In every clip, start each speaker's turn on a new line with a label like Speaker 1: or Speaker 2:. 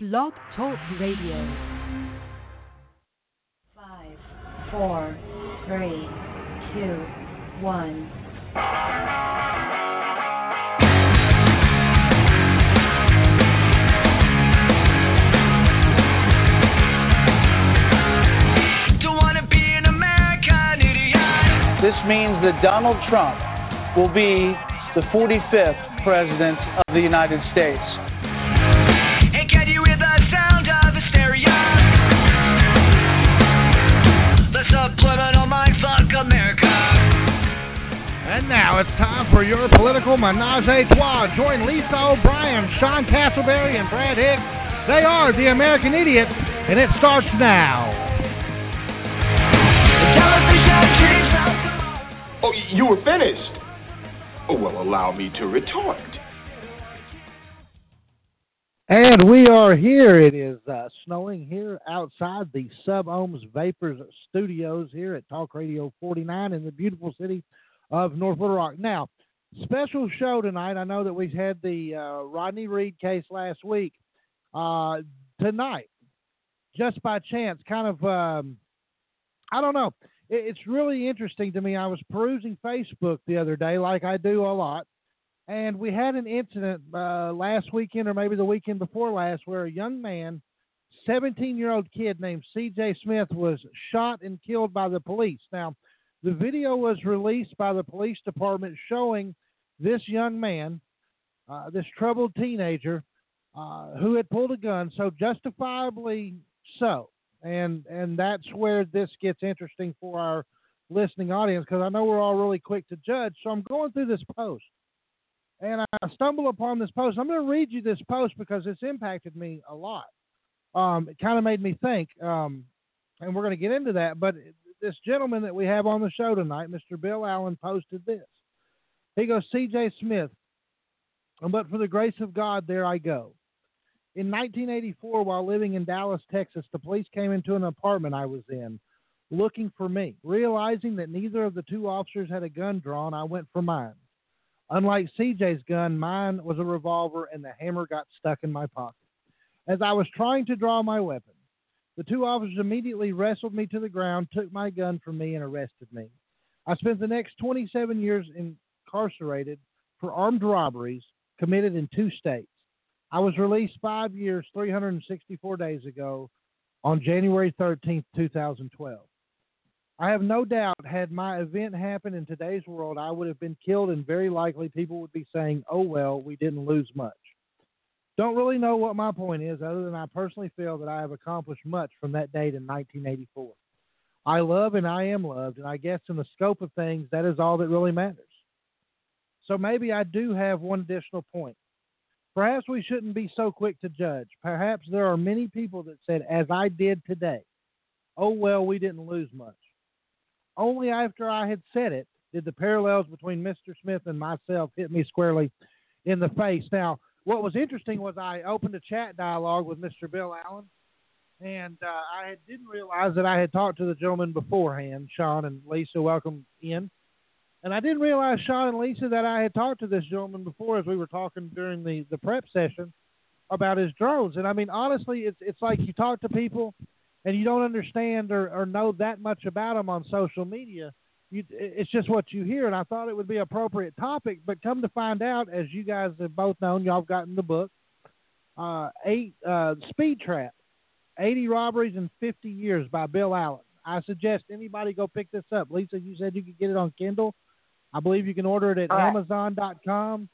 Speaker 1: Blog Talk Radio.
Speaker 2: Five, four, three, two, one.
Speaker 3: This means that Donald Trump will be the 45th President of the United States.
Speaker 4: Now it's time for your political menage a trois. Join Lisa O'Brien, Sean Castleberry, and Brad Hicks. They are the American Idiots, and it starts now.
Speaker 5: Oh, you were finished. Oh, well, allow me to retort.
Speaker 4: And we are here. It is uh, snowing here outside the Sub Ohms Vapors Studios here at Talk Radio 49 in the beautiful city of North Little Rock. Now, special show tonight. I know that we've had the uh, Rodney Reed case last week. Uh, tonight, just by chance, kind of, um, I don't know. It, it's really interesting to me. I was perusing Facebook the other day, like I do a lot, and we had an incident uh, last weekend or maybe the weekend before last where a young man, 17 year old kid named CJ Smith, was shot and killed by the police. Now, the video was released by the police department showing this young man, uh, this troubled teenager, uh, who had pulled a gun, so justifiably so. And and that's where this gets interesting for our listening audience because I know we're all really quick to judge. So I'm going through this post and I stumble upon this post. I'm going to read you this post because it's impacted me a lot. Um, it kind of made me think, um, and we're going to get into that. But this gentleman that we have on the show tonight, Mr. Bill Allen, posted this. He goes, C.J. Smith, but for the grace of God, there I go. In 1984, while living in Dallas, Texas, the police came into an apartment I was in looking for me. Realizing that neither of the two officers had a gun drawn, I went for mine. Unlike CJ's gun, mine was a revolver and the hammer got stuck in my pocket. As I was trying to draw my weapon, the two officers immediately wrestled me to the ground, took my gun from me, and arrested me. I spent the next 27 years incarcerated for armed robberies committed in two states. I was released five years, 364 days ago on January 13th, 2012. I have no doubt, had my event happened in today's world, I would have been killed, and very likely people would be saying, oh, well, we didn't lose much. Don't really know what my point is, other than I personally feel that I have accomplished much from that date in 1984. I love and I am loved, and I guess in the scope of things, that is all that really matters. So maybe I do have one additional point. Perhaps we shouldn't be so quick to judge. Perhaps there are many people that said, as I did today, oh, well, we didn't lose much. Only after I had said it did the parallels between Mr. Smith and myself hit me squarely in the face. Now, what was interesting was I opened a chat dialogue with Mr. Bill Allen, and uh, I didn't realize that I had talked to the gentleman beforehand, Sean and Lisa. Welcome in. And I didn't realize, Sean and Lisa, that I had talked to this gentleman before as we were talking during the, the prep session about his drones. And I mean, honestly, it's it's like you talk to people and you don't understand or, or know that much about them on social media. You, it's just what you hear, and I thought it would be an appropriate topic. But come to find out, as you guys have both known, y'all have gotten the book, uh, eight uh, Speed Trap, eighty robberies in fifty years by Bill Allen. I suggest anybody go pick this up. Lisa, you said you could get it on Kindle. I believe you can order it at
Speaker 6: Correct.
Speaker 4: Amazon.com,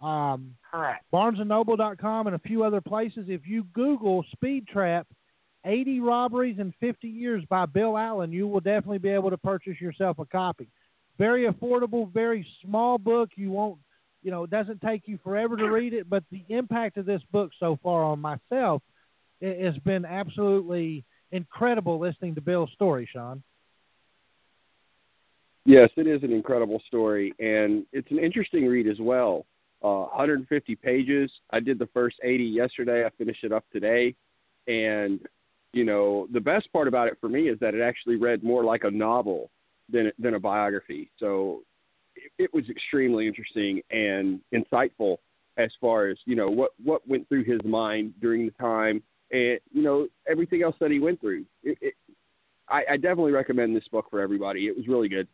Speaker 4: um,
Speaker 6: Correct.
Speaker 4: BarnesandNoble.com, and a few other places. If you Google Speed Trap, 80 robberies in 50 years by Bill Allen, you will definitely be able to purchase yourself a copy. Very affordable, very small book. You won't, you know, it doesn't take you forever to read it, but the impact of this book so far on myself i- has been absolutely incredible listening to Bill's story, Sean.
Speaker 7: Yes, it is an incredible story, and it's an interesting read as well. Uh, 150 pages. I did the first 80 yesterday. I finished it up today, and you know the best part about it for me is that it actually read more like a novel than than a biography. So it, it was extremely interesting and insightful as far as you know what what went through his mind during the time, and you know everything else that he went through. It, it, I, I definitely recommend this book for everybody. It was really good.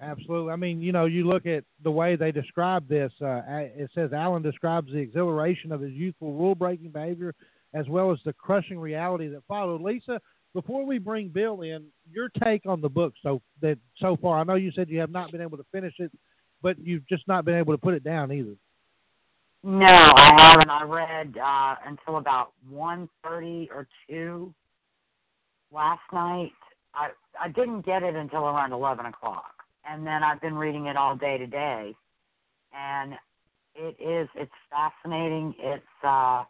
Speaker 4: Absolutely. I mean, you know, you look at the way they describe this. Uh, it says Allen describes the exhilaration of his youthful rule-breaking behavior, as well as the crushing reality that followed. Lisa, before we bring Bill in, your take on the book so that so far. I know you said you have not been able to finish it, but you've just not been able to put it down either.
Speaker 6: No, I haven't. I read uh, until about one thirty or two last night. I I didn't get it until around eleven o'clock and then I've been reading it all day today, and it is it's fascinating. It's uh,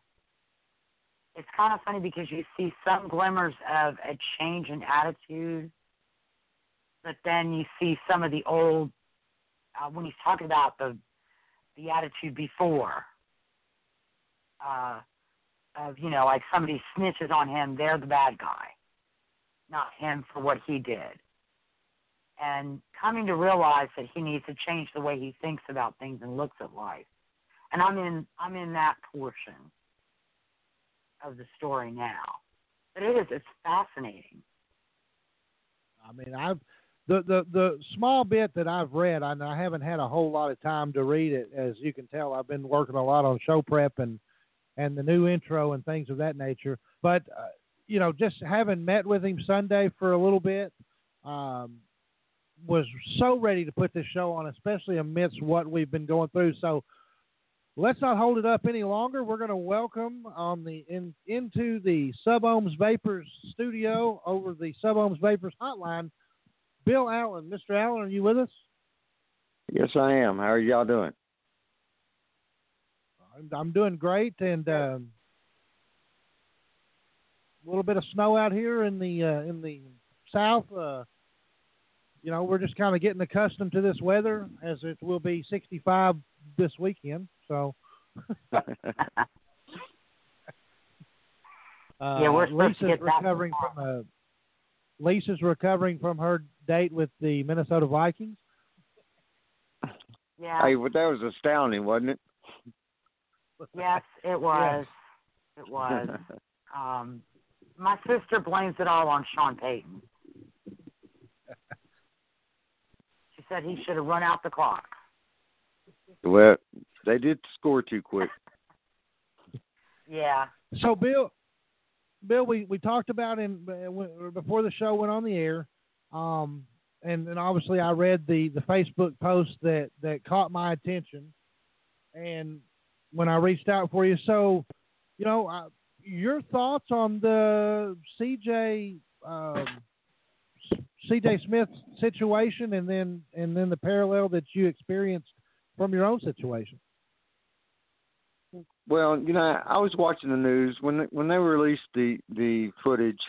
Speaker 6: it's kind of funny because you see some glimmers of a change in attitude, but then you see some of the old uh, when he's talking about the the attitude before. Uh, of you know, like somebody snitches on him, they're the bad guy, not him for what he did and coming to realize that he needs to change the way he thinks about things and looks at life. And I'm in I'm in that portion of the story now. But it is it's fascinating.
Speaker 4: I mean, I've the the the small bit that I've read, I, I haven't had a whole lot of time to read it. As you can tell, I've been working a lot on show prep and and the new intro and things of that nature. But uh, you know, just having met with him Sunday for a little bit, um, was so ready to put this show on, especially amidst what we've been going through. So let's not hold it up any longer. We're going to welcome on the in, into the Sub Ohms Vapors studio over the Sub Ohms Vapors hotline, Bill Allen. Mr. Allen, are you with us?
Speaker 8: Yes, I am. How are y'all doing?
Speaker 4: I'm doing great, and um, a little bit of snow out here in the uh, in the south. Uh, you know, we're just kind of getting accustomed to this weather as it will be 65 this weekend. So. uh,
Speaker 6: yeah, we're supposed
Speaker 4: Lisa's
Speaker 6: to get
Speaker 4: recovering from a. Lisa's recovering from her date with the Minnesota Vikings.
Speaker 6: Yeah.
Speaker 8: Hey, but that was astounding, wasn't it?
Speaker 6: Yes, it was. It was. um, my sister blames it all on Sean Payton. She said he should have run out the clock.
Speaker 8: Well, they did score too quick.
Speaker 6: yeah.
Speaker 4: So Bill, Bill, we, we talked about in before the show went on the air, um, and and obviously I read the the Facebook post that that caught my attention, and when I reached out for you, so you know, I, your thoughts on the CJ um, C.J. Smith situation, and then and then the parallel that you experienced from your own situation.
Speaker 8: Well, you know, I was watching the news when when they released the the footage,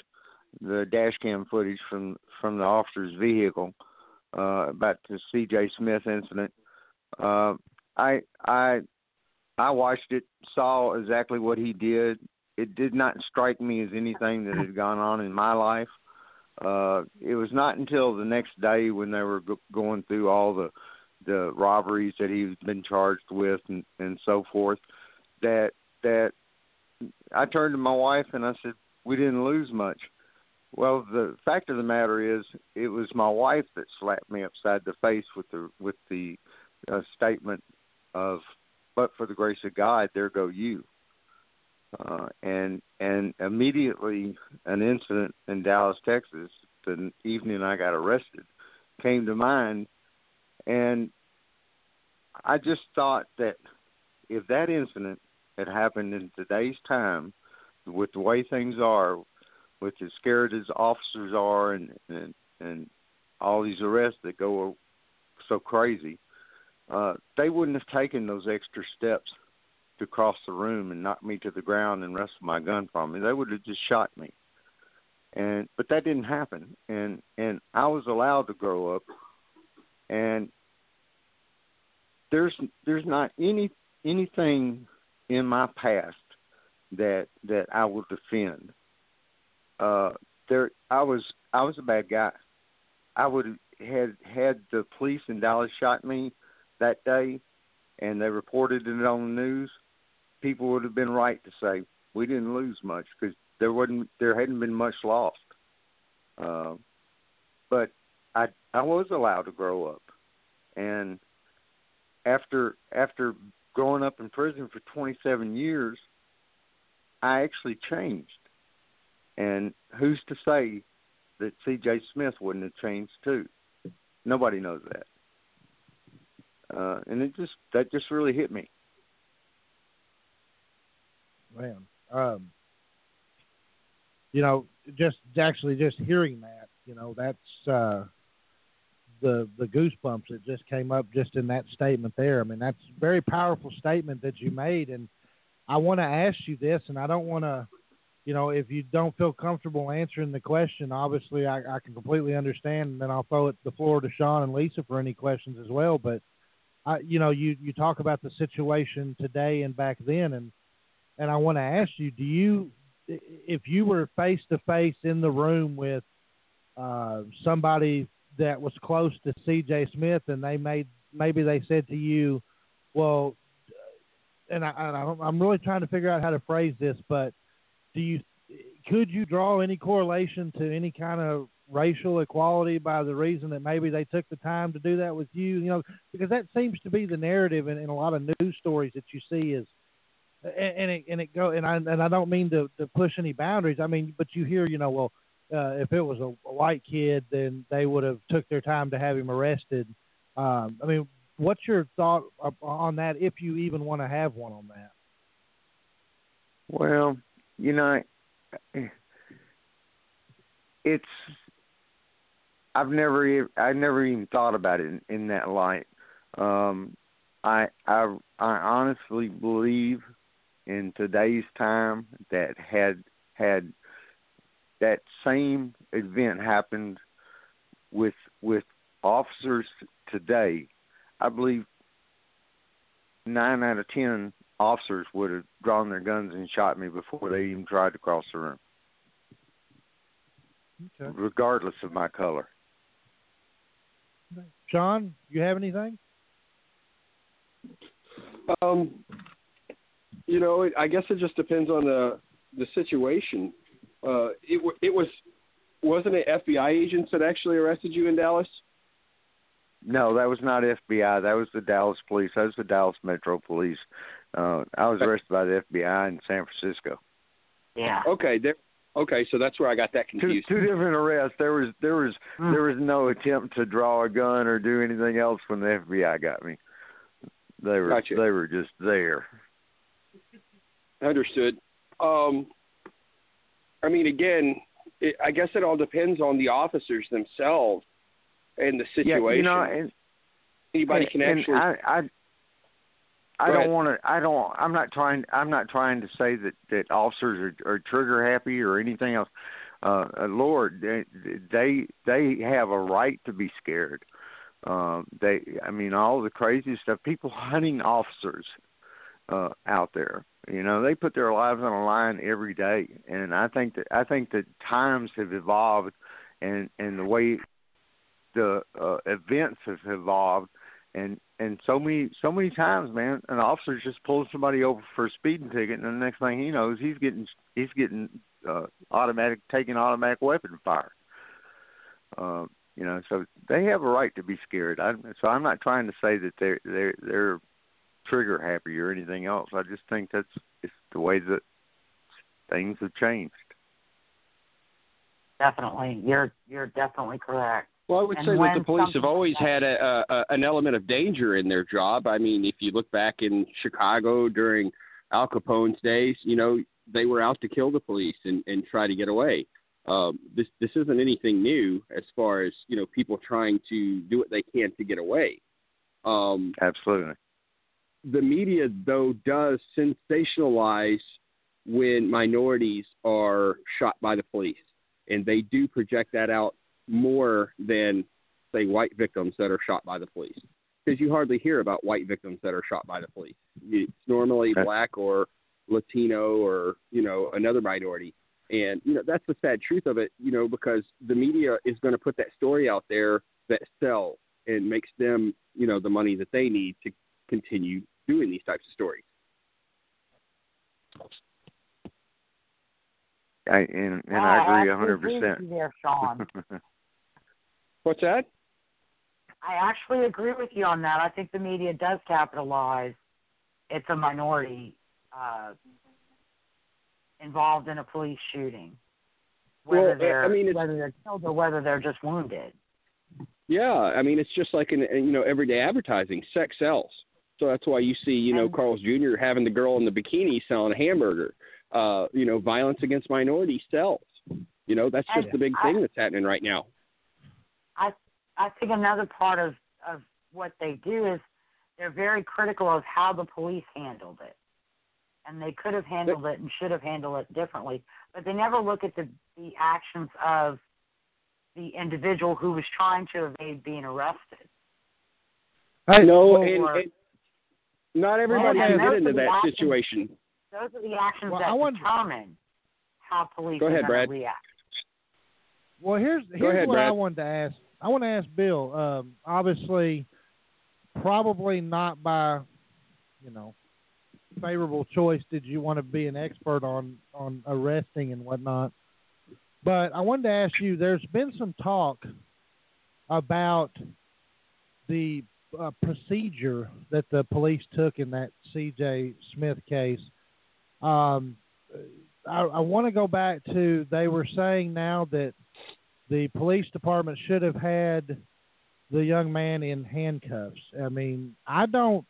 Speaker 8: the dash cam footage from from the officer's vehicle uh, about the C.J. Smith incident. Uh, I I I watched it, saw exactly what he did. It did not strike me as anything that had gone on in my life. Uh, it was not until the next day when they were go- going through all the the robberies that he's been charged with and, and so forth that that I turned to my wife and I said, "We didn't lose much." Well, the fact of the matter is, it was my wife that slapped me upside the face with the with the uh, statement of, "But for the grace of God, there go you." uh, and and immediately an incident in Dallas, Texas, the evening I got arrested, came to mind, and I just thought that if that incident had happened in today's time, with the way things are, with as scared as officers are, and and and all these arrests that go so crazy, uh, they wouldn't have taken those extra steps to cross the room and knock me to the ground and wrestle my gun from me. They would have just shot me. And but that didn't happen. And and I was allowed to grow up. And there's there's not any anything in my past that that I will defend. Uh there I was I was a bad guy. I would had had the police in Dallas shot me that day, and they reported it on the news, people would have been right to say we didn't lose much because there wasn't there hadn't been much lost. Uh, but I I was allowed to grow up, and after after growing up in prison for 27 years, I actually changed. And who's to say that C.J. Smith wouldn't have changed too? Nobody knows that. Uh, and it just that just really hit me.
Speaker 4: Man, um, you know, just actually just hearing that, you know, that's uh, the the goosebumps that just came up just in that statement there. I mean, that's a very powerful statement that you made, and I want to ask you this, and I don't want to, you know, if you don't feel comfortable answering the question, obviously I, I can completely understand, and then I'll throw it the floor to Sean and Lisa for any questions as well. But I, you know, you you talk about the situation today and back then, and and I want to ask you, do you, if you were face to face in the room with uh, somebody that was close to C.J. Smith, and they made maybe they said to you, well, and I, I I'm really trying to figure out how to phrase this, but do you could you draw any correlation to any kind of racial equality by the reason that maybe they took the time to do that with you? You know, because that seems to be the narrative in, in a lot of news stories that you see is. And, and it and it go and I and I don't mean to, to push any boundaries. I mean, but you hear, you know, well, uh, if it was a, a white kid, then they would have took their time to have him arrested. Um, I mean, what's your thought on that, if you even want to have one on that?
Speaker 8: Well, you know, it's I've never I never even thought about it in, in that light. Um, I I I honestly believe in today's time that had had that same event happened with with officers today, I believe nine out of ten officers would have drawn their guns and shot me before they even tried to cross the room.
Speaker 4: Okay.
Speaker 8: Regardless of my color.
Speaker 4: Sean, you have anything?
Speaker 7: Um, you know, I guess it just depends on the the situation. Uh, it it was wasn't it FBI agents that actually arrested you in Dallas?
Speaker 8: No, that was not FBI. That was the Dallas Police. That was the Dallas Metro Police. Uh, I was arrested by the FBI in San Francisco.
Speaker 6: Yeah.
Speaker 7: Okay, there. Okay, so that's where I got that
Speaker 8: Two,
Speaker 7: confused.
Speaker 8: two different arrests. There was there was
Speaker 6: Hmm.
Speaker 8: there was no attempt to draw a gun or do anything else when the FBI got me. They were
Speaker 7: Gotcha.
Speaker 8: they were just there.
Speaker 7: Understood. Um, I mean, again, it, I guess it all depends on the officers themselves and the situation.
Speaker 8: Yeah, you know, and,
Speaker 7: Anybody
Speaker 8: and,
Speaker 7: can actually.
Speaker 8: I I, I don't want to. I don't. I'm not trying. I'm not trying to say that that officers are, are trigger happy or anything else. Uh, uh, Lord, they they they have a right to be scared. Um, they, I mean, all the crazy stuff. People hunting officers uh, out there. You know, they put their lives on the line every day, and I think that I think that times have evolved, and and the way the uh, events have evolved, and and so many so many times, man, an officer just pulls somebody over for a speeding ticket, and the next thing he knows, he's getting he's getting uh, automatic taking automatic weapon fire. Uh, you know, so they have a right to be scared. I, so I'm not trying to say that they're they're they're trigger happy or anything else. I just think that's it's the way that things have changed.
Speaker 6: Definitely. You're you're definitely correct.
Speaker 5: Well, I would
Speaker 6: And
Speaker 5: say that the police have always had a, a, a an element of danger in their job. I mean, if you look back in Chicago during Al Capone's days, you know they were out to kill the police and, and try to get away. Um, this this isn't anything new as far as you know people trying to do what they can to get away. Um,
Speaker 8: Absolutely.
Speaker 5: The media though does sensationalize when minorities are shot by the police. And they do project that out more than say white victims that are shot by the police. Because you hardly hear about white victims that are shot by the police. It's normally
Speaker 8: Okay.
Speaker 5: black or latino or you know another minority. And you know that's the sad truth of it you know because the media is going to put that story out there that sells and makes them you know the money that they need to
Speaker 7: continue doing these types of stories.
Speaker 8: I, and and
Speaker 6: Wow,
Speaker 8: I agree a hundred percent.
Speaker 6: there, Sean.
Speaker 7: What's that?
Speaker 6: I actually agree with you on that. I think the media does capitalize. It's a minority uh, involved in a police shooting, whether
Speaker 7: Well, I-
Speaker 6: they're
Speaker 7: I mean,
Speaker 6: whether they're killed or whether they're just wounded.
Speaker 7: Yeah, I mean it's just like in in, you know everyday advertising. Sex sells, so that's why you see you know Carl's Jr. having the girl in the bikini selling a hamburger. Uh, you know, violence against minorities sells. You know, that's just
Speaker 6: And
Speaker 7: the big
Speaker 6: I-
Speaker 7: thing that's happening right now.
Speaker 6: I I think another part of of what they do is they're very critical of how the police handled it, and they could have handled it and should have handled it differently. But they never look at the the actions of the individual who was trying to evade being arrested.
Speaker 4: Hey,
Speaker 7: no,
Speaker 4: well,
Speaker 7: and, and not everybody
Speaker 6: Well,
Speaker 7: can get into that
Speaker 6: actions-
Speaker 7: situation.
Speaker 6: Those are the actions
Speaker 4: Well,
Speaker 6: that
Speaker 4: I wonder-
Speaker 6: determine how police
Speaker 7: Go ahead,
Speaker 6: going
Speaker 7: Brad.
Speaker 6: to react.
Speaker 4: Well, here's here's
Speaker 7: ahead,
Speaker 4: what I wanted to ask. I want to ask Bill. Um, obviously, probably not by, you know, favorable choice did you want to be an expert on on arresting and whatnot. But I wanted to ask you. There's been some talk about the uh, procedure that the police took in that C.J. Smith case. Um, I, I want to go back to they were saying now that the police department should have had the young man in handcuffs. I mean, I don't,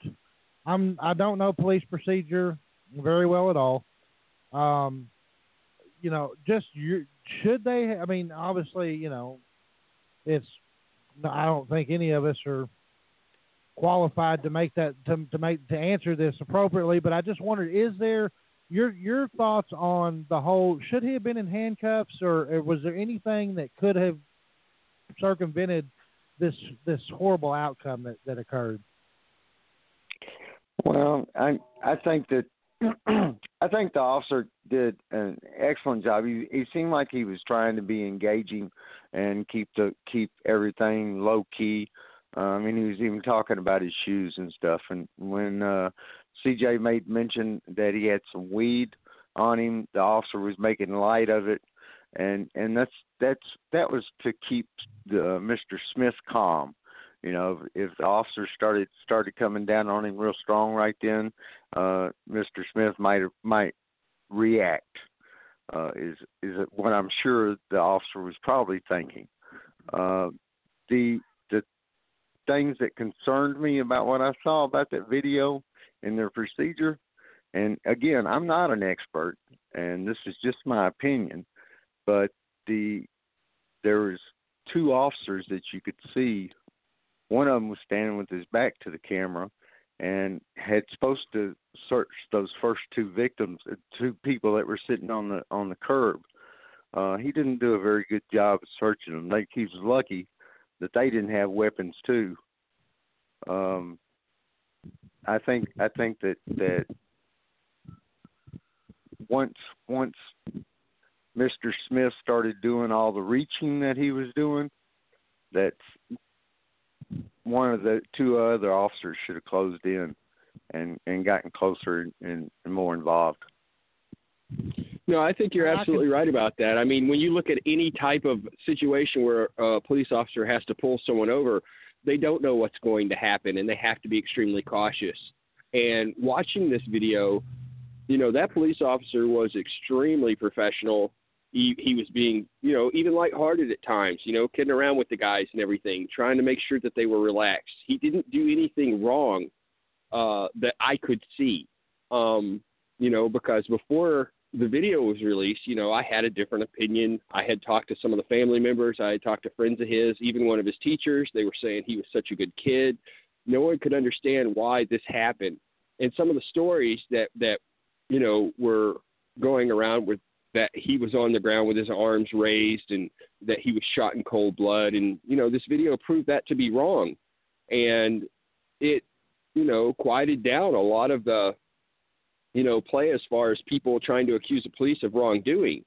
Speaker 4: I'm, I don't know police procedure very well at all. Um, you know, just should they? I mean, obviously, you know, it's. I don't think any of us are qualified to make that to to make to answer this appropriately. But I just wondered, is there your your thoughts on the whole? Should he have been in handcuffs, or, or was there anything that could have circumvented this this horrible outcome that that occurred?
Speaker 8: Well, I I think that I think the officer did an excellent job. He he seemed like he was trying to be engaging and keep the keep everything low key. Um, and he was even talking about his shoes and stuff. And when uh, CJ made mention that he had some weed on him, the officer was making light of it, and and that's that's that was to keep the, uh, Mr. Smith calm. You know, if, the officer started started coming down on him real strong right then, uh, Mr. Smith might might react. Uh, is is what I'm sure the officer was probably thinking. Uh, the things that concerned me about what I saw about that video and their procedure, and again, I'm not an expert, and this is just my opinion, but the there was two officers that you could see one of them was standing with his back to the camera and had supposed to search those first two victims, uh, two people that were sitting on the on the curb. Uh, he didn't do a very good job of searching them. Like he was lucky that they didn't have weapons too. Um, I think I think that that once once Mr. Smith started doing all the reaching that he was doing, that one of the two other officers should have closed in and and gotten closer and, and more involved.
Speaker 7: No, I think you're absolutely right about that. I mean, when you look at any type of situation where a police officer has to pull someone over, they don't know what's going to happen and they have to be extremely cautious. And watching this video, you know, that police officer was extremely professional. He, he was being, you know, even lighthearted at times, you know, kidding around with the guys and everything, trying to make sure that they were relaxed. He didn't do anything wrong uh, that I could see, um, you know, because before the video was released, you know, I had a different opinion. I had talked to some of the family members. I had talked to friends of his, even one of his teachers. They were saying he was such a good kid. No one could understand why this happened. And some of the stories that that you know were going around with that he was on the ground with his arms raised and that he was shot in cold blood and you know this video proved that to be wrong and it you know quieted down a lot of the you know play as far as people trying to accuse the police of wrongdoing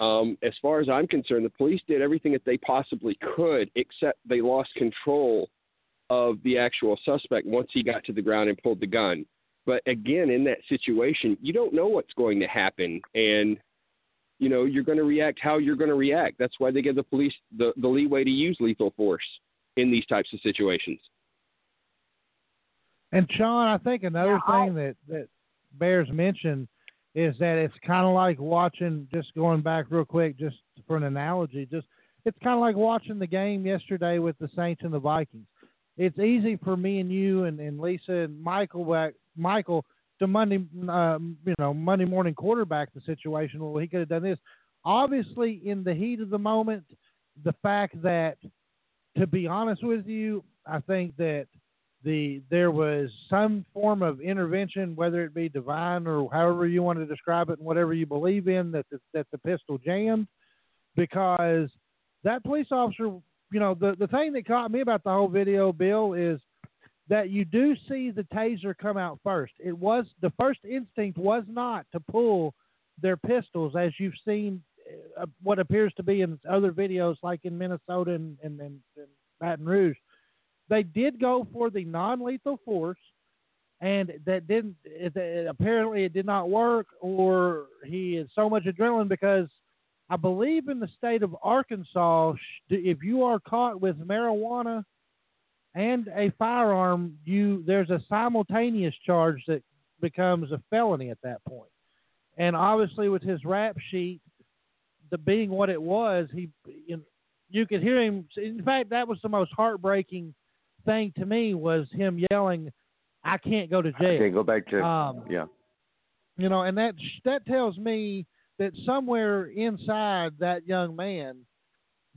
Speaker 7: um, as far as i'm concerned the police did everything that they possibly could except they lost control
Speaker 5: of the actual suspect once he got to the ground and pulled the gun. But again, in that situation, you don't know what's going to happen, and you know you're going to react how you're going to react. That's why they give the police the, the leeway to use lethal force in these types of situations.
Speaker 4: And Sean, I think another
Speaker 6: Yeah,
Speaker 4: thing that that bears mention is that it's kind of like watching. Just going back real quick, just for an analogy, just it's kind of like watching the game yesterday with the Saints and the Vikings. It's easy for me and you and, and Lisa and Michael back Michael to Monday, um, you know, Monday morning quarterback the situation. Well, he could have done this. Obviously, in the heat of the moment, the fact that, to be honest with you, I think that the there was some form of intervention, whether it be divine or however you want to describe it, and whatever you believe in, that the, that the pistol jammed, because that police officer, you know, the the thing that caught me about the whole video, Bill, is that you do see the taser come out first. It was the first instinct was not to pull their pistols, as you've seen uh, what appears to be in other videos, like in Minnesota and, and, and, and Baton Rouge. They did go for the non-lethal force, and that didn't. It, apparently, it did not work, or he had so much adrenaline because I believe in the state of Arkansas, if you are caught with marijuana and a firearm, you there's a simultaneous charge that becomes a felony at that point. And obviously, with his rap sheet, the being what it was, he you, know, you could hear him. In fact, that was the most heartbreaking thing to me was him yelling, "I can't go to jail."
Speaker 8: Okay, go back to
Speaker 4: Um,
Speaker 8: yeah.
Speaker 4: you know, and that that tells me that somewhere inside that young man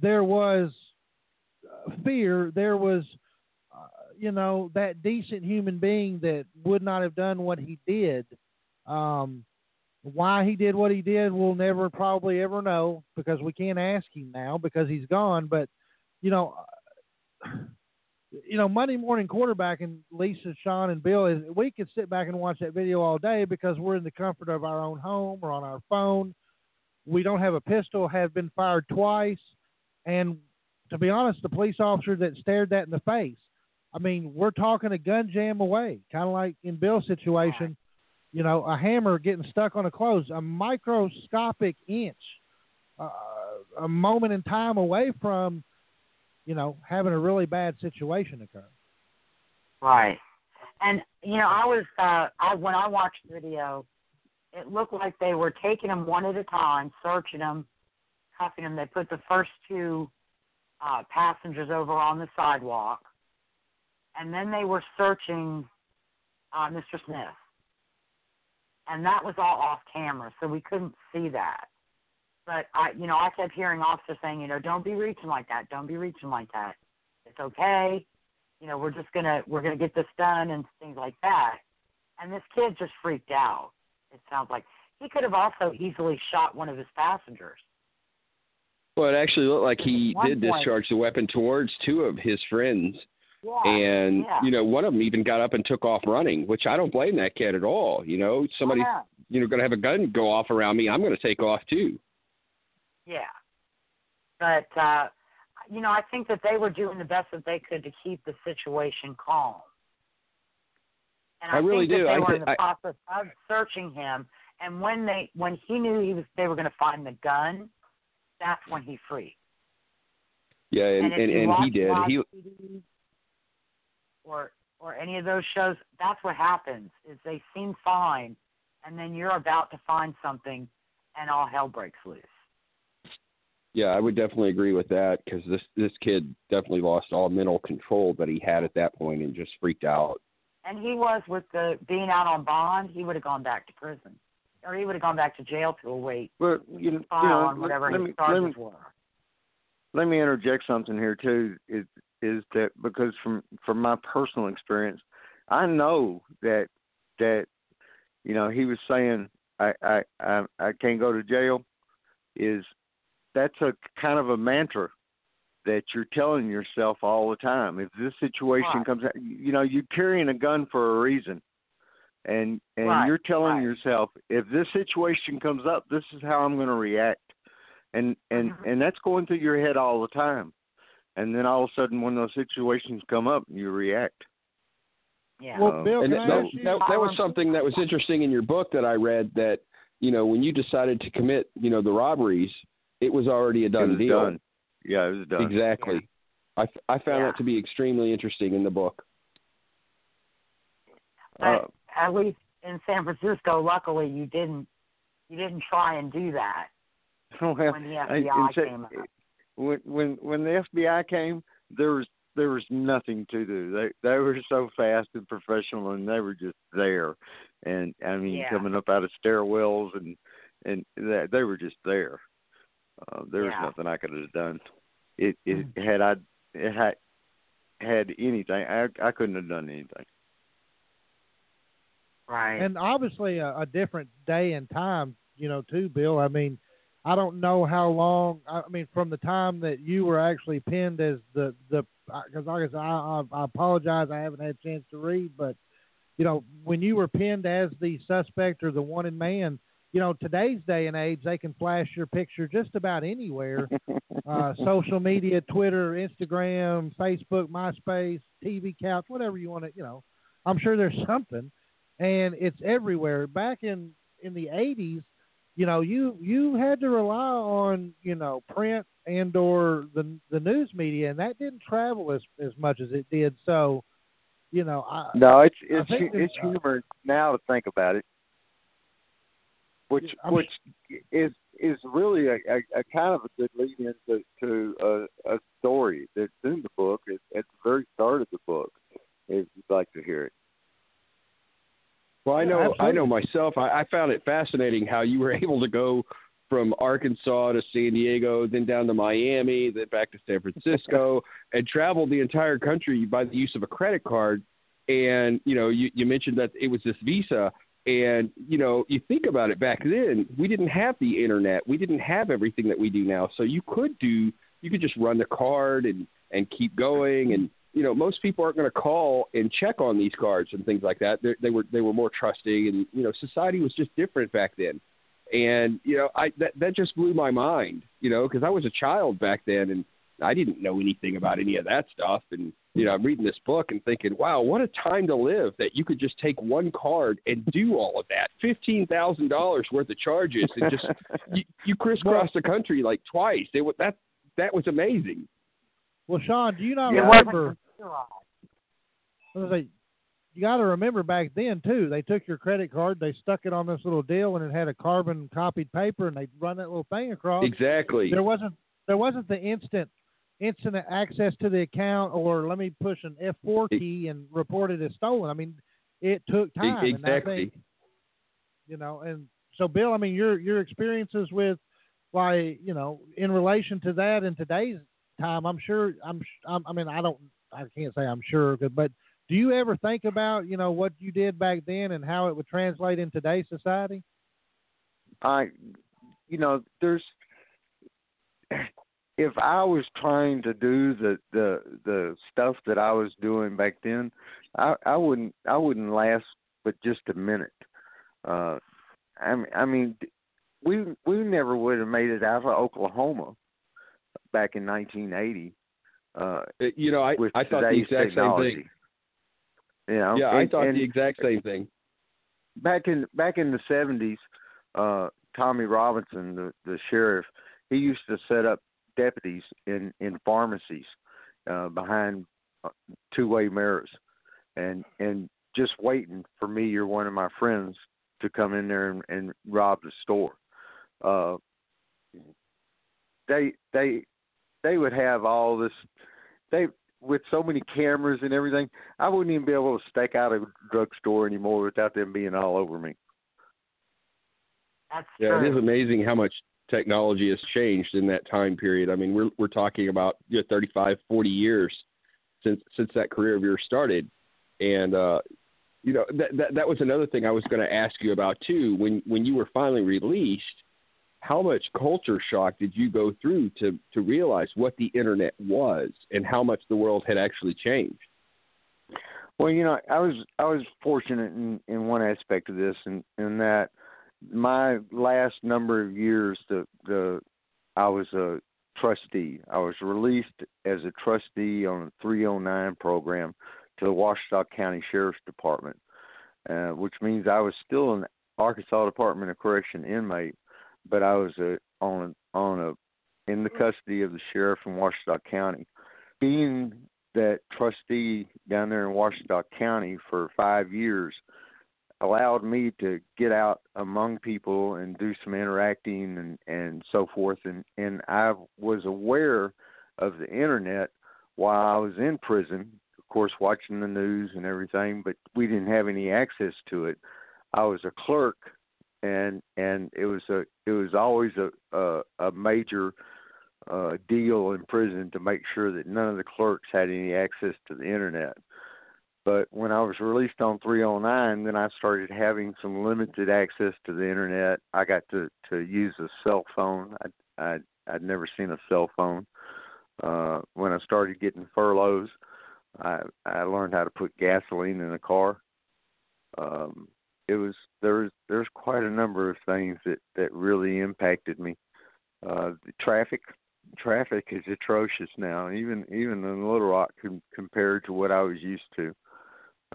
Speaker 4: there was uh, fear. There was, uh, you know, that decent human being that would not have done what he did. Um, why he did what he did, we'll never probably ever know because we can't ask him now because he's gone. But you know, you know, Monday morning quarterback and Lisa, Sean, and Bill is we could sit back and watch that video all day because we're in the comfort of our own home or on our phone. We don't have a pistol, have been fired twice, and to be honest, the police officer that stared that in the face. I mean, we're talking a gun jam away, kind of like in Bill's situation. You know, a hammer getting stuck on a clothes, a microscopic inch, uh, a moment in time away from you know, having a really bad situation occur.
Speaker 6: Right. And you know, I was uh I when I watched the video, it looked like they were taking them one at a time, searching them, cuffing them. They put the first two uh passengers over on the sidewalk, and then they were searching uh Mr. Smith. And that was all off camera, so we couldn't see that but I, you know, I kept hearing officers saying, you know, don't be reaching like that. Don't be reaching like that. It's okay. You know, we're just gonna we're gonna get this done and things like that. And this kid just freaked out. It sounds like he could have also easily shot one of his passengers.
Speaker 5: Well, it actually looked like he did
Speaker 6: point.
Speaker 5: discharge the weapon towards two of his friends.
Speaker 6: Yeah.
Speaker 5: and
Speaker 6: yeah.
Speaker 5: you know one of them even got up and took off running which i don't blame that kid at all you know somebody's
Speaker 6: Oh,
Speaker 5: you know going to have a gun go off around me i'm going to take off too
Speaker 6: Yeah. But uh you know, I think that they were doing the best that they could to keep the situation calm. And
Speaker 5: I
Speaker 6: I,
Speaker 5: really
Speaker 6: think
Speaker 5: do.
Speaker 6: that they
Speaker 5: I
Speaker 6: were in the
Speaker 5: I-
Speaker 6: process of searching him and when they when he knew he was they were gonna find the gun, that's when he freaked.
Speaker 5: yeah and
Speaker 6: and,
Speaker 5: and, and
Speaker 6: watch
Speaker 5: he did he
Speaker 6: or or any of those shows, that's what happens. Is they seem fine, and then you're about to find something, and all hell breaks loose.
Speaker 5: Yeah i would definitely agree with that because this this kid definitely lost all mental control that he had at that point and just freaked out
Speaker 6: And he was with the being out on bond. He would have gone back to prison, or he would have gone back to jail to await
Speaker 8: Well, you, you
Speaker 6: trial
Speaker 8: know,
Speaker 6: on whatever
Speaker 8: let,
Speaker 6: his
Speaker 8: me,
Speaker 6: charges
Speaker 8: let me
Speaker 6: were.
Speaker 8: let me interject something here too. Is is that because from from my personal experience, I know that that you know he was saying I I I, I can't go to jail. Is that's a kind of a mantra that you're telling yourself all the time. If this situation
Speaker 6: Right.
Speaker 8: comes out, you know you're carrying a gun for a reason. And and
Speaker 6: Right,
Speaker 8: you're telling
Speaker 6: right.
Speaker 8: yourself if this situation comes up, this is how I'm going to react and and
Speaker 6: Mhm.
Speaker 8: and that's going through your head all the time and then all of a sudden, when those situations come up, you react.
Speaker 6: Yeah.
Speaker 4: Well,
Speaker 8: Um,
Speaker 4: Bill,
Speaker 7: and that, that, that, that was something that was interesting in your book that I read that you know when you decided to commit you know the robberies it was already a
Speaker 8: it
Speaker 7: done
Speaker 8: was
Speaker 7: deal
Speaker 8: done. Yeah, it was done.
Speaker 7: exactly I I found
Speaker 6: Yeah.
Speaker 7: that to be extremely interesting in the book
Speaker 6: But
Speaker 8: Uh,
Speaker 6: at least in San Francisco, luckily you didn't you didn't try and do that
Speaker 8: well,
Speaker 6: when the FBI
Speaker 8: in Sa-
Speaker 6: came up.
Speaker 8: when when when the FBI came, there was there was nothing to do. They they were so fast and professional, and they were just there. And I mean,
Speaker 6: Yeah.
Speaker 8: coming up out of stairwells, and and they, they were just there. Uh, there was
Speaker 6: Yeah.
Speaker 8: nothing I could have done. It it had I it had had anything, I I couldn't have done anything.
Speaker 6: Right.
Speaker 4: and obviously a, a different day and time, you know, too, Bill. I mean, I don't know how long. I mean, from the time that you were actually pinned as the the because like I said, I, I, I apologize, I haven't had a chance to read, but you know, when you were pinned as the suspect or the wanted man, you know, today's day and age, they can flash your picture just about anywhere. uh, social media, Twitter, Instagram, Facebook, MySpace, TV couch, whatever you want to, you know. I'm sure there's something, and it's everywhere. Back in in the '80s, you know, you you had to rely on you know print and or the the news media, and that didn't travel as as much as it did. So, you know, I,
Speaker 8: No, it's it's it's
Speaker 4: that, uh,
Speaker 8: humor now to think about it, which
Speaker 4: I'm
Speaker 8: which is is really a, a, a kind of a good lead into to a, a story that's in the book at, at the very start of the book. If you'd like to hear it.
Speaker 7: Well, I
Speaker 4: Yeah,
Speaker 7: know, I know myself. I, I found it fascinating how you were able to go from Arkansas to San Diego, then down to Miami, then back to San Francisco, and travel the entire country by the use of a credit card. And you know, you, you mentioned that it was this Visa, and you know, you think about it. Back then, we didn't have the internet. We didn't have everything that we do now. So you could do, you could just run the card and and keep going and you know most people aren't going to call and check on these cards and things like that They're, they were they were more trusting and you know society was just different back then and you know i that that just blew my mind you know because i was a child back then and i didn't know anything about any of that stuff and you know i'm reading this book and thinking wow what a time to live that you could just take one card and do all of that fifteen thousand dollars worth of charges and just you, you crisscross the country like twice it was that that was amazing
Speaker 4: well, Sean, do you not
Speaker 6: it
Speaker 4: remember?
Speaker 6: wasn't computerized.
Speaker 4: I was like, you got to remember back then too. They took your credit card, they stuck it on this little deal, and it had a carbon copied paper, and they run that little thing across.
Speaker 7: exactly
Speaker 4: There wasn't there wasn't the instant instant access to the account, or let me push an F four
Speaker 7: E-
Speaker 4: key and report it as stolen. I mean, it took time. And I
Speaker 7: exactly.
Speaker 4: think, you know, and so Bill, I mean, your your experiences with why you know in relation to that in today's time, I'm sure I'm, I'm I mean, I don't I can't say I'm sure, but do you ever think about you know what you did back then and how it would translate in today's society?
Speaker 8: I, you know, there's. If I was trying to do the the the stuff that I was doing back then, I I wouldn't I wouldn't last but just a minute. Uh, I mean, I mean, we we never would have made it out of Oklahoma back in 1980. Uh,
Speaker 7: you know i i thought the exact
Speaker 8: technology.
Speaker 7: same thing
Speaker 8: You know,
Speaker 7: yeah i thought the exact same thing
Speaker 8: back in back in the seventies, uh, Tommy Robinson, the the sheriff, he used to set up deputies in in pharmacies uh, behind two way mirrors, and and just waiting for me or one of my friends to come in there and, and rob the store. Uh, they they they would have all this. They with so many cameras and everything, I wouldn't even be able to stake out a drugstore anymore without them being all over me.
Speaker 6: That's
Speaker 7: Yeah, it is amazing how much technology has changed in that time period. I mean, we're we're talking about you know, 35, 40 years since since that career of yours started, and uh, you know that, that that was another thing I was going to ask you about too. When when you were finally released, how much culture shock did you go through to to realize what the internet was and how much the world had actually changed?
Speaker 8: Well, you know, I was I was fortunate in in one aspect of this, in in that my last number of years, the the I was a trustee. I was released as a trustee on a 309 program to the Ouachita County Sheriff's Department, uh, which means I was still an Arkansas Department of Correction inmate, but I was a, on on a in the custody of the sheriff in Ouachita County. Being that trustee down there in Ouachita County for five years allowed me to get out among people and do some interacting and and so forth. And and I was aware of the internet while I was in prison of course watching the news and everything but we didn't have any access to it. I was a clerk and and it was a it was always a a, a major uh deal in prison to make sure that none of the clerks had any access to the internet but when I was released on 309, then I started having some limited access to the internet. I got to to use a cell phone. I I I'd never seen a cell phone. Uh, when I started getting furloughs, I I learned how to put gasoline in a car. Um, it was there was there's quite a number of things that that really impacted me. Uh, the traffic traffic is atrocious now, even even in Little Rock com- compared to what I was used to.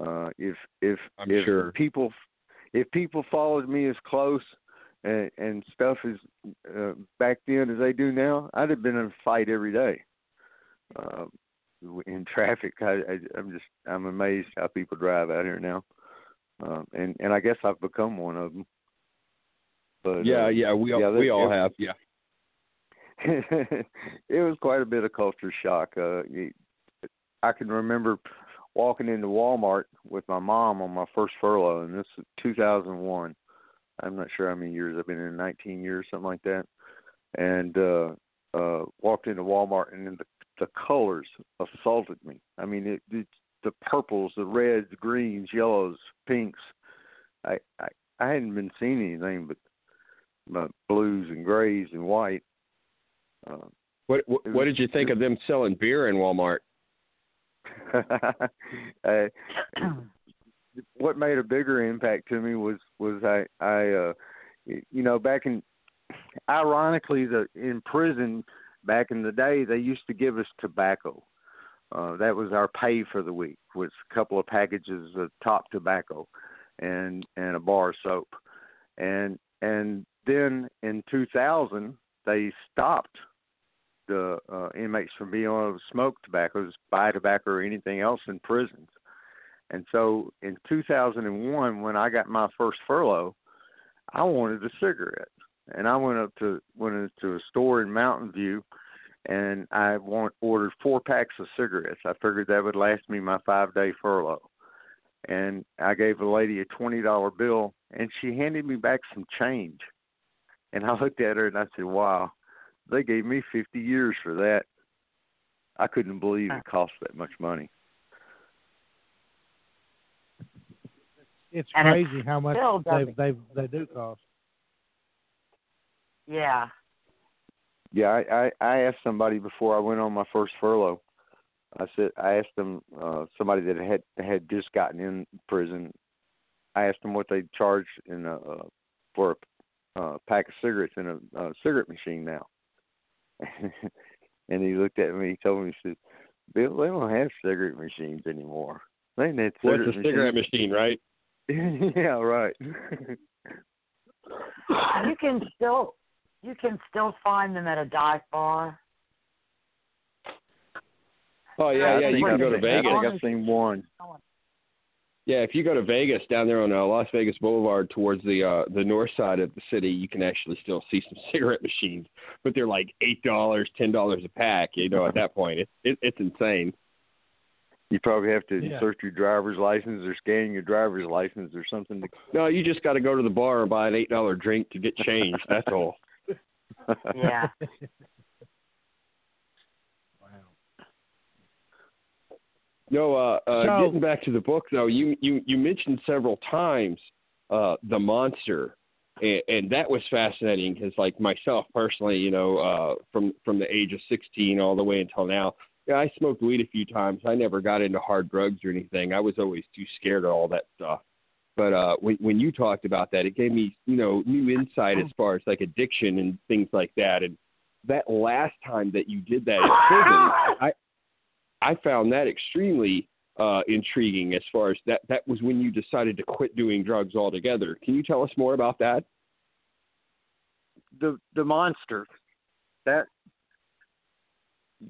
Speaker 8: Uh, if if
Speaker 7: I'm
Speaker 8: if
Speaker 7: sure.
Speaker 8: people if people followed me as close and, and stuff as uh, back then as they do now, I'd have been in a fight every day. Uh, in traffic, I, I, I'm just I'm amazed how people drive out here now, uh, and and I guess I've become one of them. But
Speaker 7: yeah,
Speaker 8: uh,
Speaker 7: yeah, we all
Speaker 8: yeah,
Speaker 7: we all have. Yeah.
Speaker 8: it was quite a bit of culture shock. Uh, I can remember walking into Walmart with my mom on my first furlough, and this is 2001. I'm not sure how many years I've been in, 19 years, something like that. And uh, uh, walked into Walmart, and then the, the colors assaulted me. I mean, it, it the purples, the reds, the greens, yellows, pinks. I I, I hadn't been seeing anything but, but blues and grays and white. Uh,
Speaker 7: What what, what did you think of them selling beer in Walmart?
Speaker 8: what made a bigger impact to me was was I I uh you know back in ironically the in prison back in the day they used to give us tobacco. Uh that was our pay for the week was a couple of packages of top tobacco and and a bar of soap. And and then in 2000 they stopped the uh, inmates from being able to smoke tobacco, buy tobacco, or anything else in prisons. And so in 2001, when I got my first furlough, I wanted a cigarette, and I went up to went into a store in Mountain View, and I want, ordered four packs of cigarettes. I figured that would last me my five day furlough. And I gave a lady a twenty dollar bill, and she handed me back some change. And I looked at her and I said, "Wow, they gave me 50 years for that. I couldn't believe it cost that much money.
Speaker 4: It's
Speaker 6: And it
Speaker 4: crazy how much they they they do cost.
Speaker 6: Yeah.
Speaker 8: Yeah, I, I I asked somebody before I went on my first furlough. I said I asked them uh somebody that had had just gotten in prison. I asked them what they charge in a uh, for a uh, pack of cigarettes in a uh, cigarette machine now. and he looked at me. He told me, he said, "Bill, they don't have cigarette machines anymore. They ain't had
Speaker 7: What's
Speaker 8: cigarette
Speaker 7: a cigarette machine, right?
Speaker 8: yeah, right.
Speaker 6: You can still you can still find them at a dive bar.
Speaker 7: Oh yeah, yeah. You can go to? Vegas.
Speaker 8: I think I've seen one.
Speaker 7: Yeah, if you go to Vegas down there on uh, Las Vegas Boulevard towards the uh the north side of the city, you can actually still see some cigarette machines, but they're like eight dollars, ten dollars a pack. You know, at that point, it, it it's insane.
Speaker 8: You probably have to
Speaker 4: Yeah.
Speaker 8: insert your driver's license or scan your driver's license or something. To...
Speaker 7: No, you just got to go to the bar and buy an eight dollar drink to get change. That's all.
Speaker 6: Yeah.
Speaker 7: No, uh, uh,
Speaker 4: So-
Speaker 7: getting back to the book though, you you you mentioned several times uh, the monster, and, and that was fascinating because, like myself personally, you know, uh, from from the age of 16 all the way until now, yeah, I smoked weed a few times. I never got into hard drugs or anything. I was always too scared of all that stuff. But uh, when when you talked about that, it gave me you know new insight as far as like addiction and things like that, and that last time that you did that in prison, I I found that extremely uh, intriguing. As far as that, that was when you decided to quit doing drugs altogether. Can you tell us more about that?
Speaker 8: The the monster that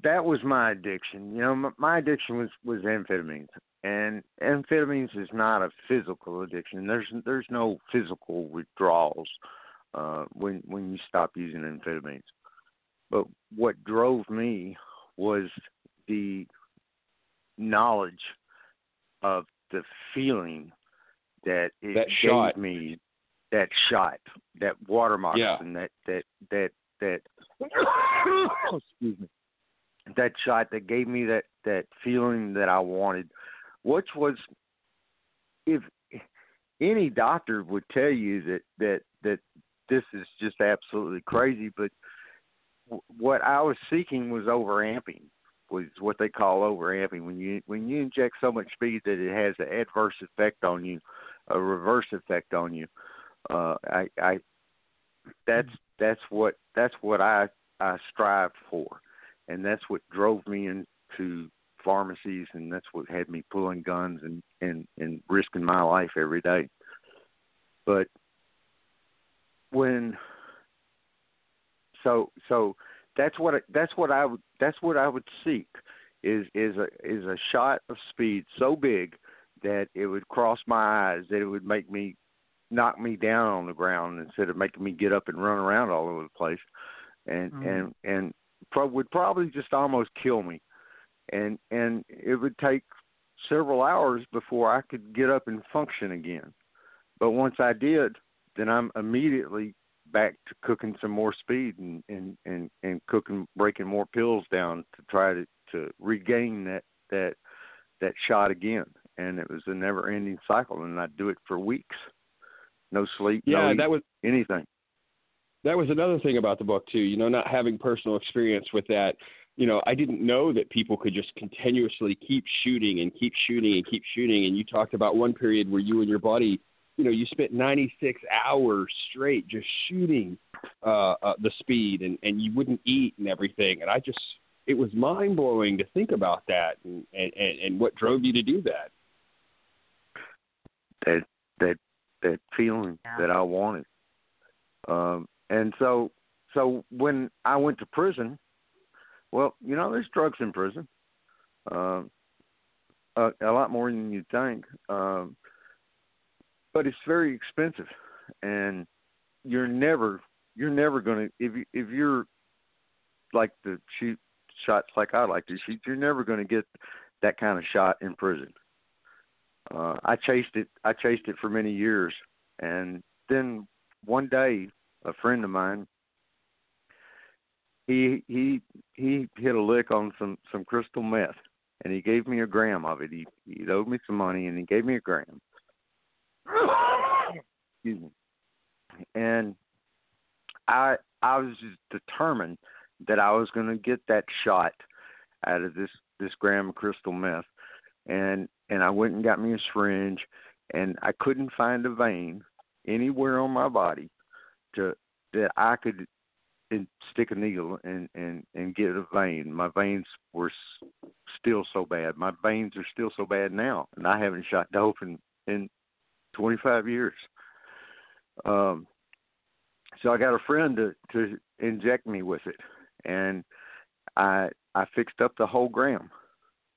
Speaker 8: that was my addiction. You know, my, my addiction was was amphetamines, and amphetamines is not a physical addiction. There's there's no physical withdrawals uh, when when you stop using amphetamines. But what drove me was the knowledge of the feeling that it
Speaker 7: That
Speaker 8: gave
Speaker 7: shot.
Speaker 8: me that shot, that watermark,
Speaker 7: Yeah.
Speaker 8: moccasin, that that that that excuse me, that shot that gave me that that feeling that I wanted, which was if any doctor would tell you that that that this is just absolutely crazy, but w- what I was seeking was overamping, was what they call overamping. When you when you inject so much speed that it has an adverse effect on you, a reverse effect on you. Uh, I, I that's that's what that's what I I strive for, and that's what drove me into pharmacies, and that's what had me pulling guns and and and risking my life every day. But when so so that's what I, that's what I would that's what I would seek is is a is a shot of speed so big that it would cross my eyes that it would make me knock me down on the ground instead of making me get up and run around all over the place. And
Speaker 4: Mhm.
Speaker 8: and and pro- would probably just almost kill me. And and it would take several hours before I could get up and function again. But once I did then I'm immediately back to cooking some more speed and and and and cooking breaking more pills down to try to to regain that that that shot again and it was a never ending cycle and I'd do it for weeks no sleep
Speaker 7: Yeah,
Speaker 8: no
Speaker 7: that was
Speaker 8: anything
Speaker 7: that was another thing about the book too. You know, not having personal experience with that. You know, I didn't know that people could just continuously keep shooting and keep shooting and keep shooting. And you talked about one period where you and your buddy, you know, you spent 96 hours straight just shooting uh, uh, the speed, and and you wouldn't eat and everything. And I just, it was mind blowing to think about that and, and and and what drove you to do that.
Speaker 8: that that that feeling
Speaker 6: Yeah.
Speaker 8: that I wanted. Um and so so when I went to prison, well, you know, there's drugs in prison. Um a, a lot more than you'd think. Um but it's very expensive and you're never you're never going to if you if you're like to shoot shots like I like to shoot, you're never going to get that kind of shot in prison. Uh, I chased it. I chased it for many years, and then one day, a friend of mine, he he he hit a lick on some some crystal meth, and he gave me a gram of it. He he owed me some money, and he gave me a gram. Excuse me. And I I was just determined that I was going to get that shot out of this this gram of crystal meth, and and I went and got me a syringe, and I couldn't find a vein anywhere on my body to that I could and stick a needle and and and get a vein. My veins were s- still so bad. My veins are still so bad now, and I haven't shot dope in in 25 years. Um, so I got a friend to to inject me with it, and I I fixed up the whole gram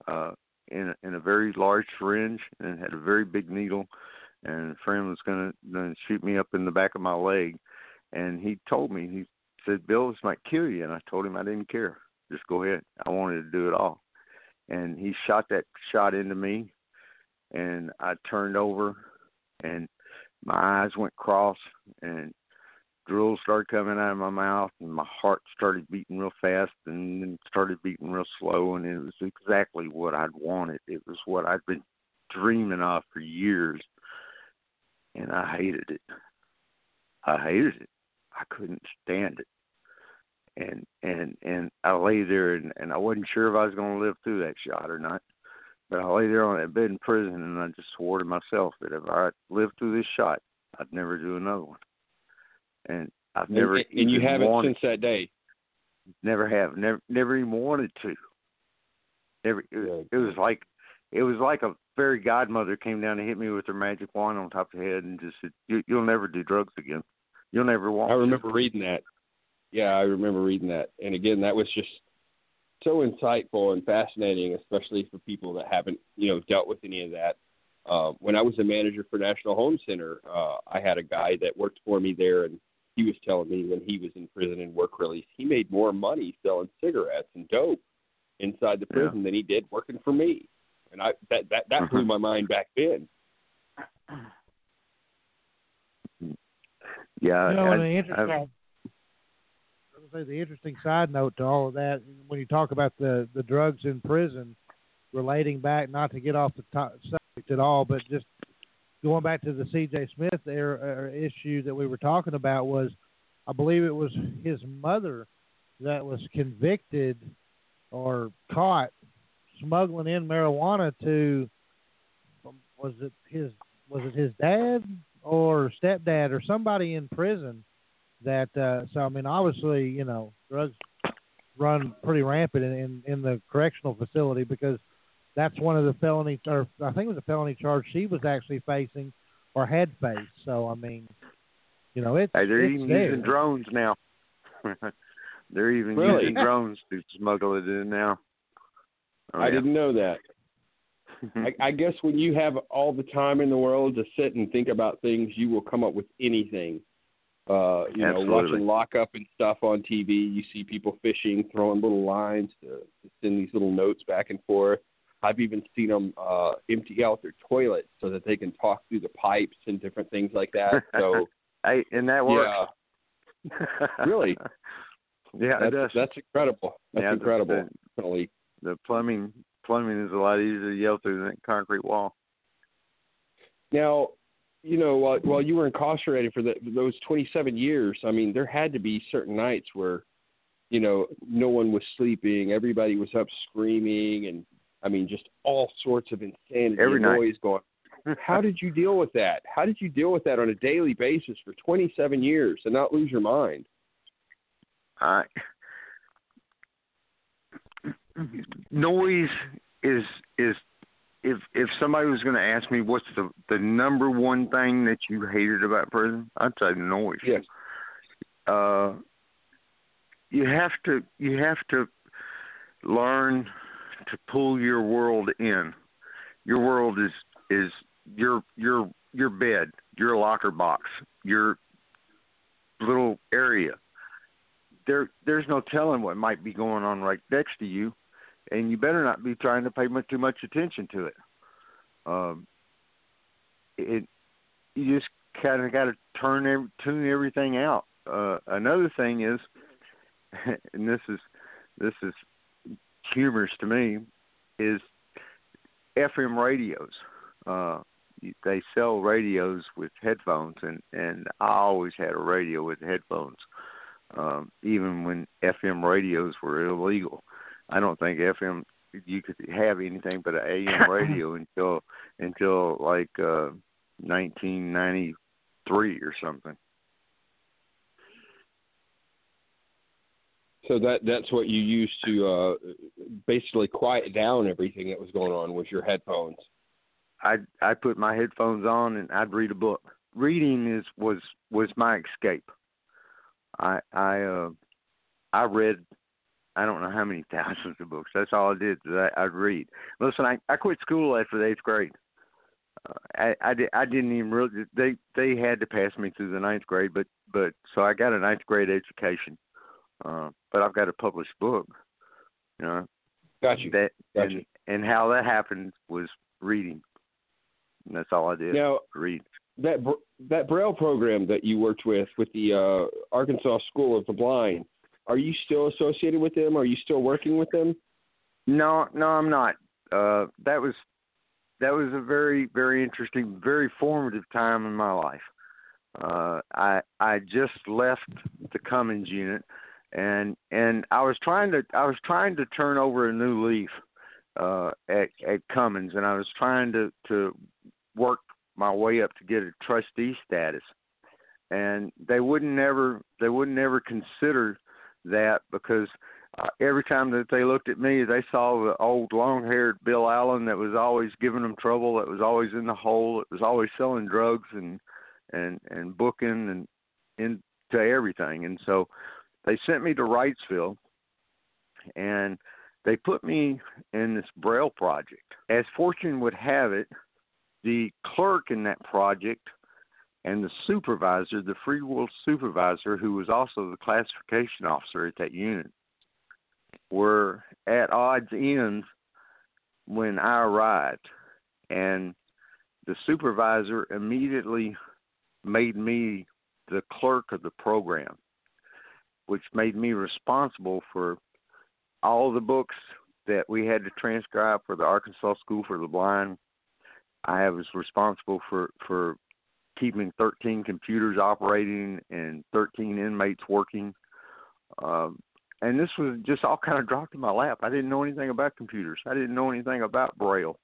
Speaker 8: uh, in a, in a very large syringe and had a very big needle. And a friend was gonna, gonna shoot me up in the back of my leg, and he told me he said, "Bill, this might kill you," and I told him I didn't care. Just go ahead. I wanted to do it all. And he shot that shot into me, and I turned over, and my eyes went cross, and drills started coming out of my mouth, and my heart started beating real fast, and then started beating real slow, and it was exactly what I'd wanted. It was what I'd been dreaming of for years, and I hated it. I hated it. I couldn't stand it. And and and I lay there and, and I wasn't sure if I was gonna live through that shot or not. But I lay there on that bed in prison and I just swore to myself that if I lived through this shot, I'd never do another one. And I've never
Speaker 7: and, and you haven't
Speaker 8: wanted,
Speaker 7: since that day.
Speaker 8: Never have. Never never even wanted to. Never. It, it was like it was like a fairy godmother came down and hit me with her magic wand on top of the head and just said, you, "You'll never do drugs again. You'll never want."
Speaker 7: I remember reading that. Yeah, I remember reading that, and again, that was just so insightful and fascinating, especially for people that haven't, you know, dealt with any of that. Uh, when I was a manager for National Home Center, uh, I had a guy that worked for me there, and he was telling me when he was in prison and work release, he made more money selling cigarettes and dope inside the prison
Speaker 8: Yeah.
Speaker 7: than he did working for me. And I that that that blew my mind back then.
Speaker 8: Yeah.
Speaker 4: You know,
Speaker 8: I,
Speaker 4: and the interesting,
Speaker 8: I,
Speaker 4: I would say the interesting side note to all of that, when you talk about the the drugs in prison, relating back, not to get off the top subject at all, but just going back to the C.J. Smith era, uh, issue that we were talking about was, I believe it was his mother that was convicted or caught smuggling in marijuana to was it his was it his dad or stepdad or somebody in prison that uh so I mean obviously you know drugs run pretty rampant in, in in the correctional facility because that's one of the felony or I think it was a felony charge she was actually facing or had faced so I mean you know it's
Speaker 8: hey, they're
Speaker 4: it's
Speaker 8: even
Speaker 4: there.
Speaker 8: using drones now. they're even
Speaker 7: Really?
Speaker 8: using drones to smuggle it in now. Oh,
Speaker 7: I
Speaker 8: yeah.
Speaker 7: didn't know that. I, I guess when you have all the time in the world to sit and think about things, you will come up with anything. Uh, you know,
Speaker 8: Absolutely.
Speaker 7: watching lockup and stuff on TV, you see people fishing, throwing little lines to, to send these little notes back and forth. I've even seen them uh, empty out their toilet so that they can talk through the pipes and different things like that. So,
Speaker 8: hey, and that works.
Speaker 7: yeah, really,
Speaker 8: yeah, it
Speaker 7: that's,
Speaker 8: does.
Speaker 7: that's incredible. That's
Speaker 8: Yeah,
Speaker 7: incredible.
Speaker 8: the- the plumbing plumbing is a lot easier to yell through than concrete wall.
Speaker 7: Now, you know, while, while you were incarcerated for the, those 27 years, I mean, there had to be certain nights where, you know, no one was sleeping, everybody was up screaming, and I mean, just all sorts of insanity
Speaker 8: Every
Speaker 7: and
Speaker 8: night.
Speaker 7: noise going. How did you deal with that? How did you deal with that on a daily basis for 27 years and not lose your mind?
Speaker 8: I noise is is if if somebody was going to ask me what's the the number one thing that you hated about prison, I'd say noise.
Speaker 7: Yes.
Speaker 8: Uh, you have to you have to learn to pull your world in. Your world is is your your your bed, your locker box, your little area. There there's no telling what might be going on right next to you, and you better not be trying to pay much too much attention to it. Um, it you just kind of got to turn every, tune everything out. Uh, another thing is, and this is this is humorous to me, is FM radios. Uh, they sell radios with headphones, and and I always had a radio with headphones, um, even when FM radios were illegal. I don't think FM you could have anything but an AM radio until until like uh, 1993 or something.
Speaker 7: So that that's what you used to uh, basically quiet down everything that was going on was your headphones.
Speaker 8: I I put my headphones on and I'd read a book. Reading is was was my escape. I I uh I read I don't know how many thousands of books. That's all I did. I, I'd read. Listen, I I quit school after the eighth grade. Uh, I I, did, I didn't even really. They they had to pass me through the ninth grade, but but so I got a ninth grade education. Uh, but I've got a published book. You know
Speaker 7: Got you.
Speaker 8: that
Speaker 7: Got
Speaker 8: and
Speaker 7: you.
Speaker 8: and how that happened was reading. And that's all I did.
Speaker 7: Now
Speaker 8: read.
Speaker 7: that Br- that Braille program that you worked with with the uh, Arkansas School of the Blind, are you still associated with them? Are you still working with them?
Speaker 8: No, no, I'm not. Uh, that was that was a very, very interesting, very formative time in my life. Uh, I I just left the Cummins unit, and and I was trying to I was trying to turn over a new leaf uh, at at Cummins, and I was trying to to work my way up to get a trustee status, and they wouldn't ever they wouldn't ever consider that because uh, every time that they looked at me, they saw the old long-haired Bill Allen that was always giving them trouble, that was always in the hole, that was always selling drugs and and and booking and into everything. And so they sent me to Wrightsville, and they put me in this Braille project. As fortune would have it, the clerk in that project and the supervisor, the free will supervisor, who was also the classification officer at that unit, were at odds ends when I arrived. And the supervisor immediately made me the clerk of the program, which made me responsible for all the books that we had to transcribe for the Arkansas School for the Blind. I was responsible for for keeping 13 computers operating and 13 inmates working. Um, and this was just all kind of dropped in my lap. I didn't know anything about computers. I didn't know anything about Braille.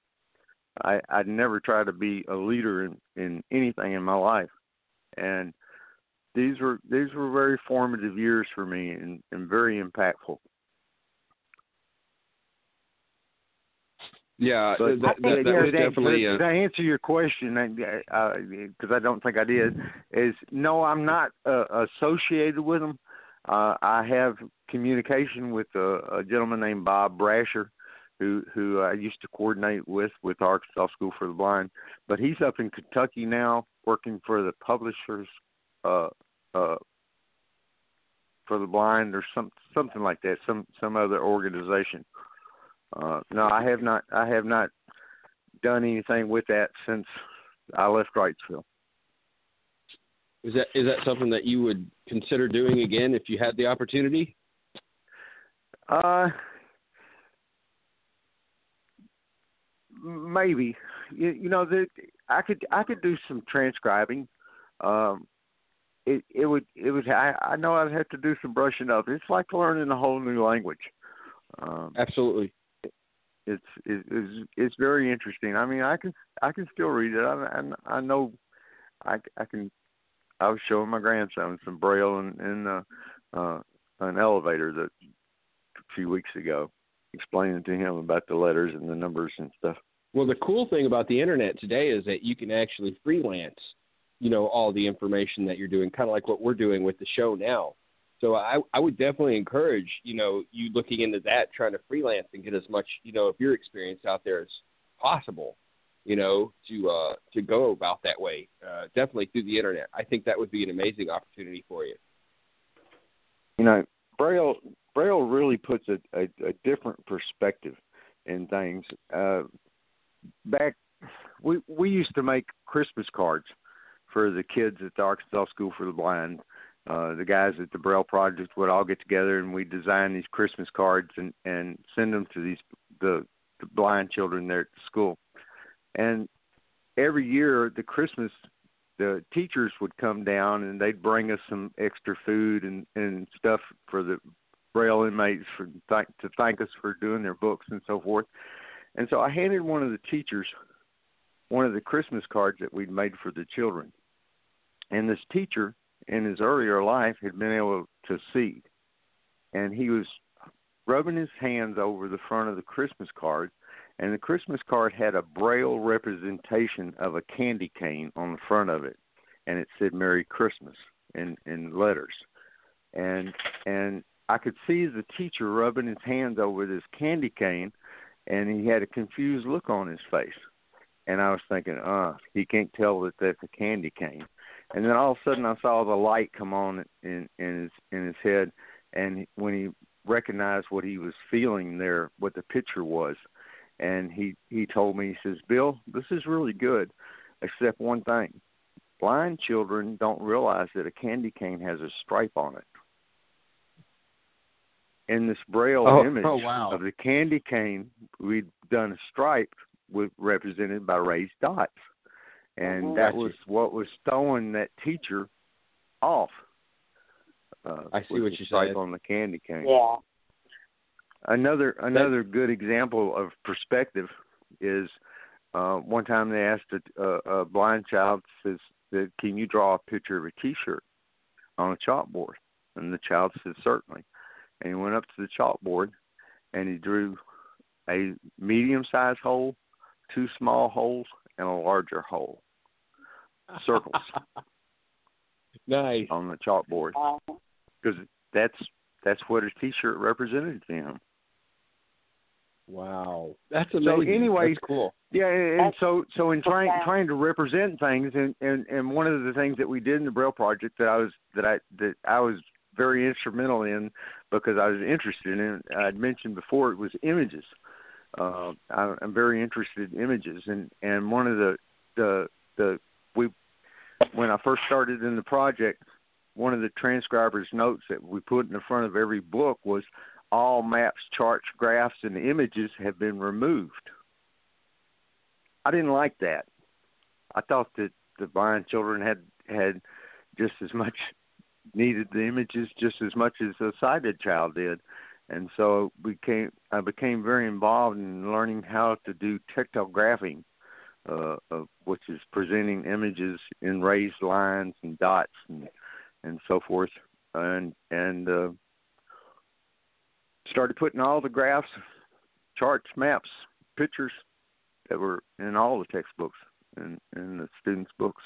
Speaker 8: I I'd never tried to be a leader in in anything in my life, and these were these were very formative years for me and, and very impactful.
Speaker 7: Yeah,
Speaker 8: But
Speaker 7: that, that, that was definitely
Speaker 8: to, to answer your question, because uh, I don't think I did. Is no, I'm not uh, associated with them. Uh, I have communication with a, a gentleman named Bob Brasher, who who I used to coordinate with with Arkansas School for the Blind, but he's up in Kentucky now, working for the publishers uh, uh, for the blind or some something like that, some some other organization. Uh, no, I have not. I have not done anything with that since I left Wrightsville.
Speaker 7: is that is that something that you would consider doing again if you had the opportunity?
Speaker 8: Uh, maybe. You, you know, the, I could I could do some transcribing. Um, it it would it would I, I know I'd have to do some brushing up. It's like learning a whole new language. Um,
Speaker 7: Absolutely.
Speaker 8: It's it's it's very interesting. I mean, I can I can still read it. I I, I know I I can. I was showing my grandson some braille in, in uh, uh, an elevator that a few weeks ago, explaining to him about the letters and the numbers and stuff.
Speaker 7: Well, the cool thing about the internet today is that you can actually freelance, you know, all the information that you're doing, kind of like what we're doing with the show now. So I, I would definitely encourage, you know, you looking into that, trying to freelance and get as much, you know, of your experience out there as possible, you know, to uh, to go about that way. Uh, definitely through the internet. I think that would be an amazing opportunity for you.
Speaker 8: You know, braille braille really puts a, a, a different perspective in things. Uh, back, we we used to make Christmas cards for the kids at the Arkansas School for the Blind. Uh, the guys at the Braille Project would all get together and we design these Christmas cards and and send them to these the, the blind children there at the school. And every year, the Christmas the teachers would come down and they'd bring us some extra food and and stuff for the braille inmates for thank to thank us for doing their books and so forth and so i handed one of the teachers one of the christmas cards that we'd made for the children and this teacher in his earlier life had been able to see and he was rubbing his hands over the front of the christmas card and the Christmas card had a braille representation of a candy cane on the front of it, and it said "Merry Christmas" in in letters, and and I could see the teacher rubbing his hands over this candy cane, and he had a confused look on his face, and I was thinking, uh, he can't tell that that's a candy cane, and then all of a sudden I saw the light come on in in his in his head, and when he recognized what he was feeling there, what the picture was and he he told me he says bill this is really good except one thing. Blind children don't realize that a candy cane has a stripe on it. In this braille
Speaker 7: Oh,
Speaker 8: image
Speaker 7: oh, wow.
Speaker 8: of the candy cane we'd done a stripe with represented by raised dots and
Speaker 7: Oh,
Speaker 8: that
Speaker 7: gotcha.
Speaker 8: was what was throwing that teacher off uh,
Speaker 7: I see what you
Speaker 8: stripe
Speaker 7: said.
Speaker 8: on the candy cane
Speaker 6: Yeah.
Speaker 8: Another another good example of perspective is uh, one time they asked a, a, a blind child says can you draw a picture of a T-shirt on a chalkboard, and the child said certainly, and he went up to the chalkboard and he drew a medium sized hole, two small holes, and a larger hole. Circles
Speaker 7: nice.
Speaker 8: on the chalkboard because that's that's what his T-shirt represented to him.
Speaker 7: Wow, that's
Speaker 8: So
Speaker 7: amazing.
Speaker 8: anyway-
Speaker 7: That's cool.
Speaker 8: Yeah, and and so so in trying
Speaker 6: Okay.
Speaker 8: trying to represent things, and, and and one of the things that we did in the Braille project that I was that I that I was very instrumental in because I was interested in. I'd mentioned before it was images. Uh, I, I'm very interested in images, and and one of the the the we when I first started in the project, one of the transcribers' notes that we put in the front of every book was all maps, charts, graphs, and images have been removed. I didn't like that. I thought that the blind children had had just as much needed the images just as much as a sighted child did, and so became I became very involved in learning how to do tactile graphing, uh, uh, which is presenting images in raised lines and dots and and so forth, and and uh, started putting all the graphs, charts, maps, pictures that were in all the textbooks and in the students' books.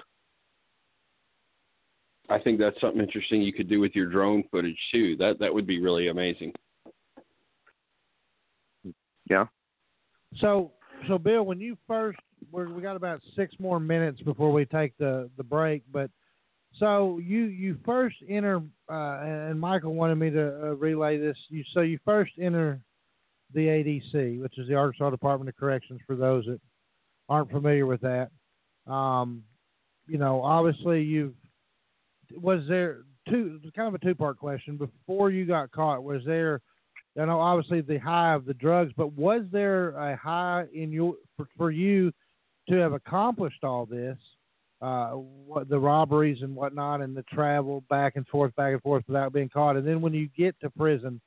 Speaker 7: I think that's something interesting you could do with your drone footage too. That that would be really amazing.
Speaker 8: Yeah.
Speaker 4: So, so Bill, when you first, we're, we got about six more minutes before we take the the break, but so you you first enter, uh, and Michael wanted me to uh, relay this. You so you first enter the ADC, which is the Arkansas Department of Corrections, for those that aren't familiar with that. Um, you know, obviously you've was there two kind of a two part question before you got caught. Was there I know obviously the high of the drugs, but was there a high in your for, for you to have accomplished all this, uh, what the robberies and whatnot, and the travel back and forth, back and forth without being caught, and then when you get to prison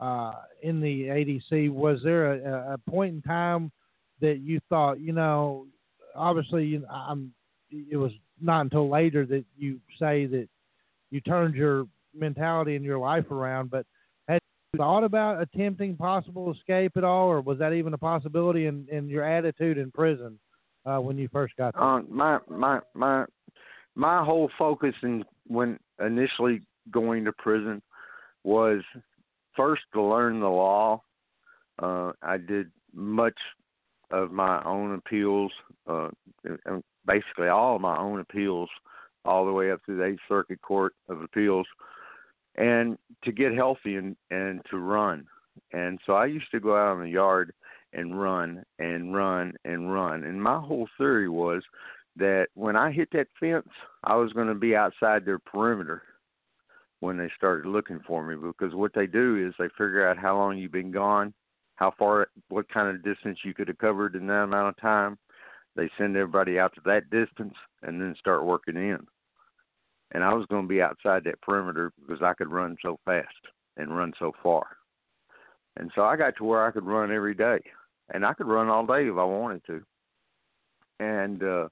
Speaker 4: uh, in the ADC, was there a, a point in time that you thought, you know, obviously you, I'm, it was not until later that you say that you turned your mentality and your life around, but had you thought about attempting possible escape at all, or was that even a possibility in, in your attitude in prison uh, when you first got there?
Speaker 8: Uh, my my my my whole focus in when initially going to prison was first to learn the law. Uh, I did much of my own appeals, uh, and basically all of my own appeals, all the way up to the Eighth Circuit Court of Appeals and to get healthy and and to run. And so I used to go out in the yard and run and run and run. And my whole theory was that when I hit that fence, I was going to be outside their perimeter when they started looking for me because what they do is they figure out how long you've been gone, how far what kind of distance you could have covered in that amount of time. They send everybody out to that distance and then start working in and I was going to be outside that perimeter because I could run so fast and run so far. And so I got to where I could run every day, and I could run all day if I wanted to. And uh,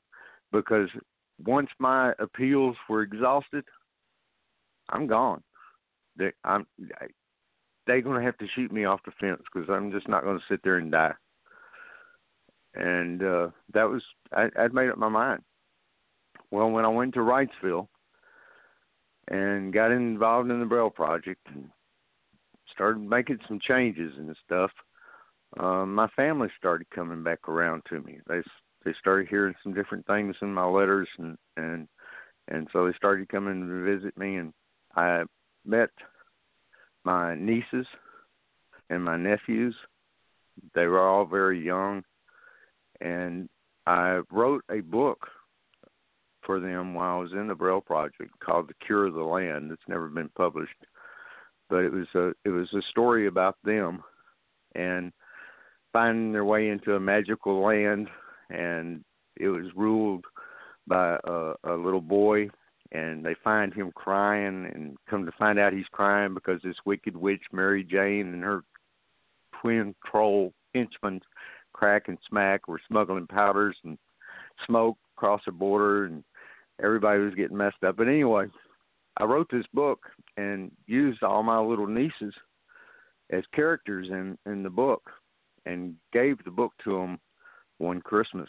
Speaker 8: because once my appeals were exhausted, I'm gone. They, I'm they're going to have to shoot me off the fence because I'm just not going to sit there and die. And uh, that was I, I'd made up my mind. Well, when I went to Wrightsville, and got involved in the Braille project and started making some changes and stuff. Um, my family started coming back around to me. They they started hearing some different things in my letters and and and so they started coming to visit me and I met my nieces and my nephews. They were all very young and I wrote a book for them while I was in the Braille project called The Cure of the Land. It's never been published, but it was a it was a story about them and finding their way into a magical land, and it was ruled by a, a little boy. And they find him crying, and come to find out he's crying because this wicked witch Mary Jane and her twin troll henchmen, Crack and Smack, were smuggling powders and smoke across the border, and everybody was getting messed up. But anyway, I wrote this book and used all my little nieces as characters in in the book, and gave the book to him one Christmas.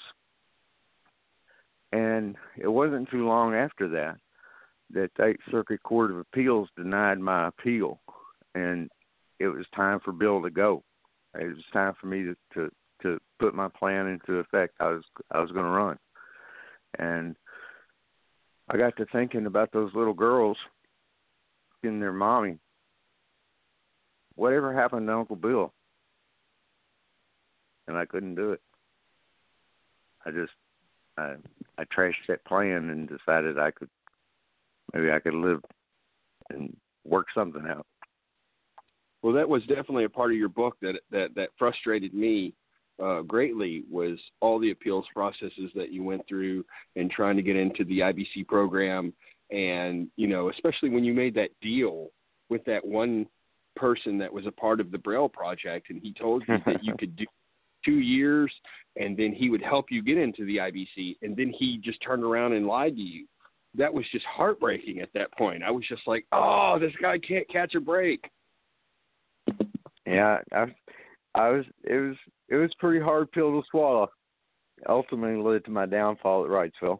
Speaker 8: And it wasn't too long after that that the Eighth Circuit Court of Appeals denied my appeal, and it was time for Bill to go. It was time for me to to, to put my plan into effect. I was I was going to run, and I got to thinking about those little girls and their mommy. Whatever happened to Uncle Bill? And I couldn't do it. I just I I trashed that plan and decided I could maybe I could live and work something out.
Speaker 7: Well, that was definitely a part of your book that that that frustrated me uh, greatly was all the appeals processes that you went through and trying to get into the IBC program, and you know, especially when you made that deal with that one person that was a part of the Braille project, and he told you that you could do two years, and then he would help you get into the IBC, and then he just turned around and lied to you. That was just heartbreaking at that point. I was just like, oh, this guy can't catch a break.
Speaker 8: Yeah, I, I was. It was. It was pretty hard pill to swallow. Ultimately, led to my downfall at Wrightsville.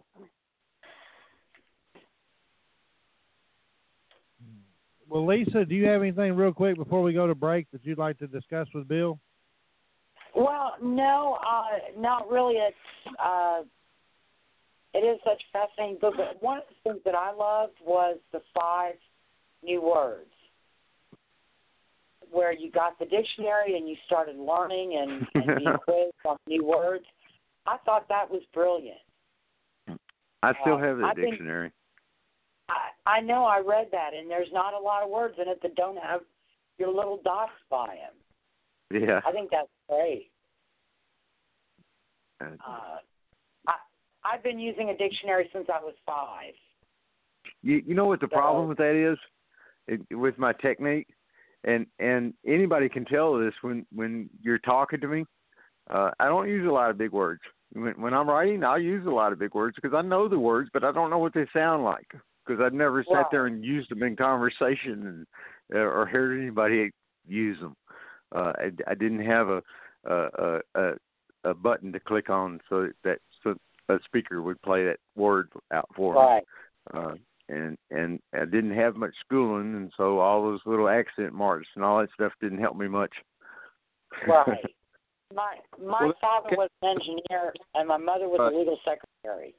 Speaker 4: Well, Lisa, do you have anything real quick before we go to break that you'd like to discuss with Bill?
Speaker 6: Well, no, uh, not really. It's uh, it is such a fascinating book. But one of the things that I loved was the five new words, where you got the dictionary and you started learning and, and being quizzed on new words. I thought that was brilliant.
Speaker 8: I still
Speaker 6: Uh,
Speaker 8: have the
Speaker 6: think-
Speaker 8: dictionary.
Speaker 6: I, I know I read that, and there's not a lot of words in it that don't have your little dots by them.
Speaker 8: Yeah.
Speaker 6: I think that's great.
Speaker 8: Uh,
Speaker 6: I I've been using a dictionary since I was five.
Speaker 8: You you know what the problem with that is, it, with my technique, and and anybody can tell this when when you're talking to me. Uh, I don't use a lot of big words. When when I'm writing, I'll use a lot of big words because I know the words, but I don't know what they sound like because I've never sat
Speaker 6: Right.
Speaker 8: there and used them in conversation and uh, or heard anybody use them. Uh, I, I didn't have a a, a a button to click on so that so a speaker would play that word out for me
Speaker 6: Right.
Speaker 8: uh, and and I didn't have much schooling, and so all those little accent marks and all that stuff didn't help me much.
Speaker 6: Right. My my
Speaker 7: Well,
Speaker 6: father
Speaker 7: okay.
Speaker 6: was an engineer and my mother was
Speaker 7: Right.
Speaker 6: a legal secretary.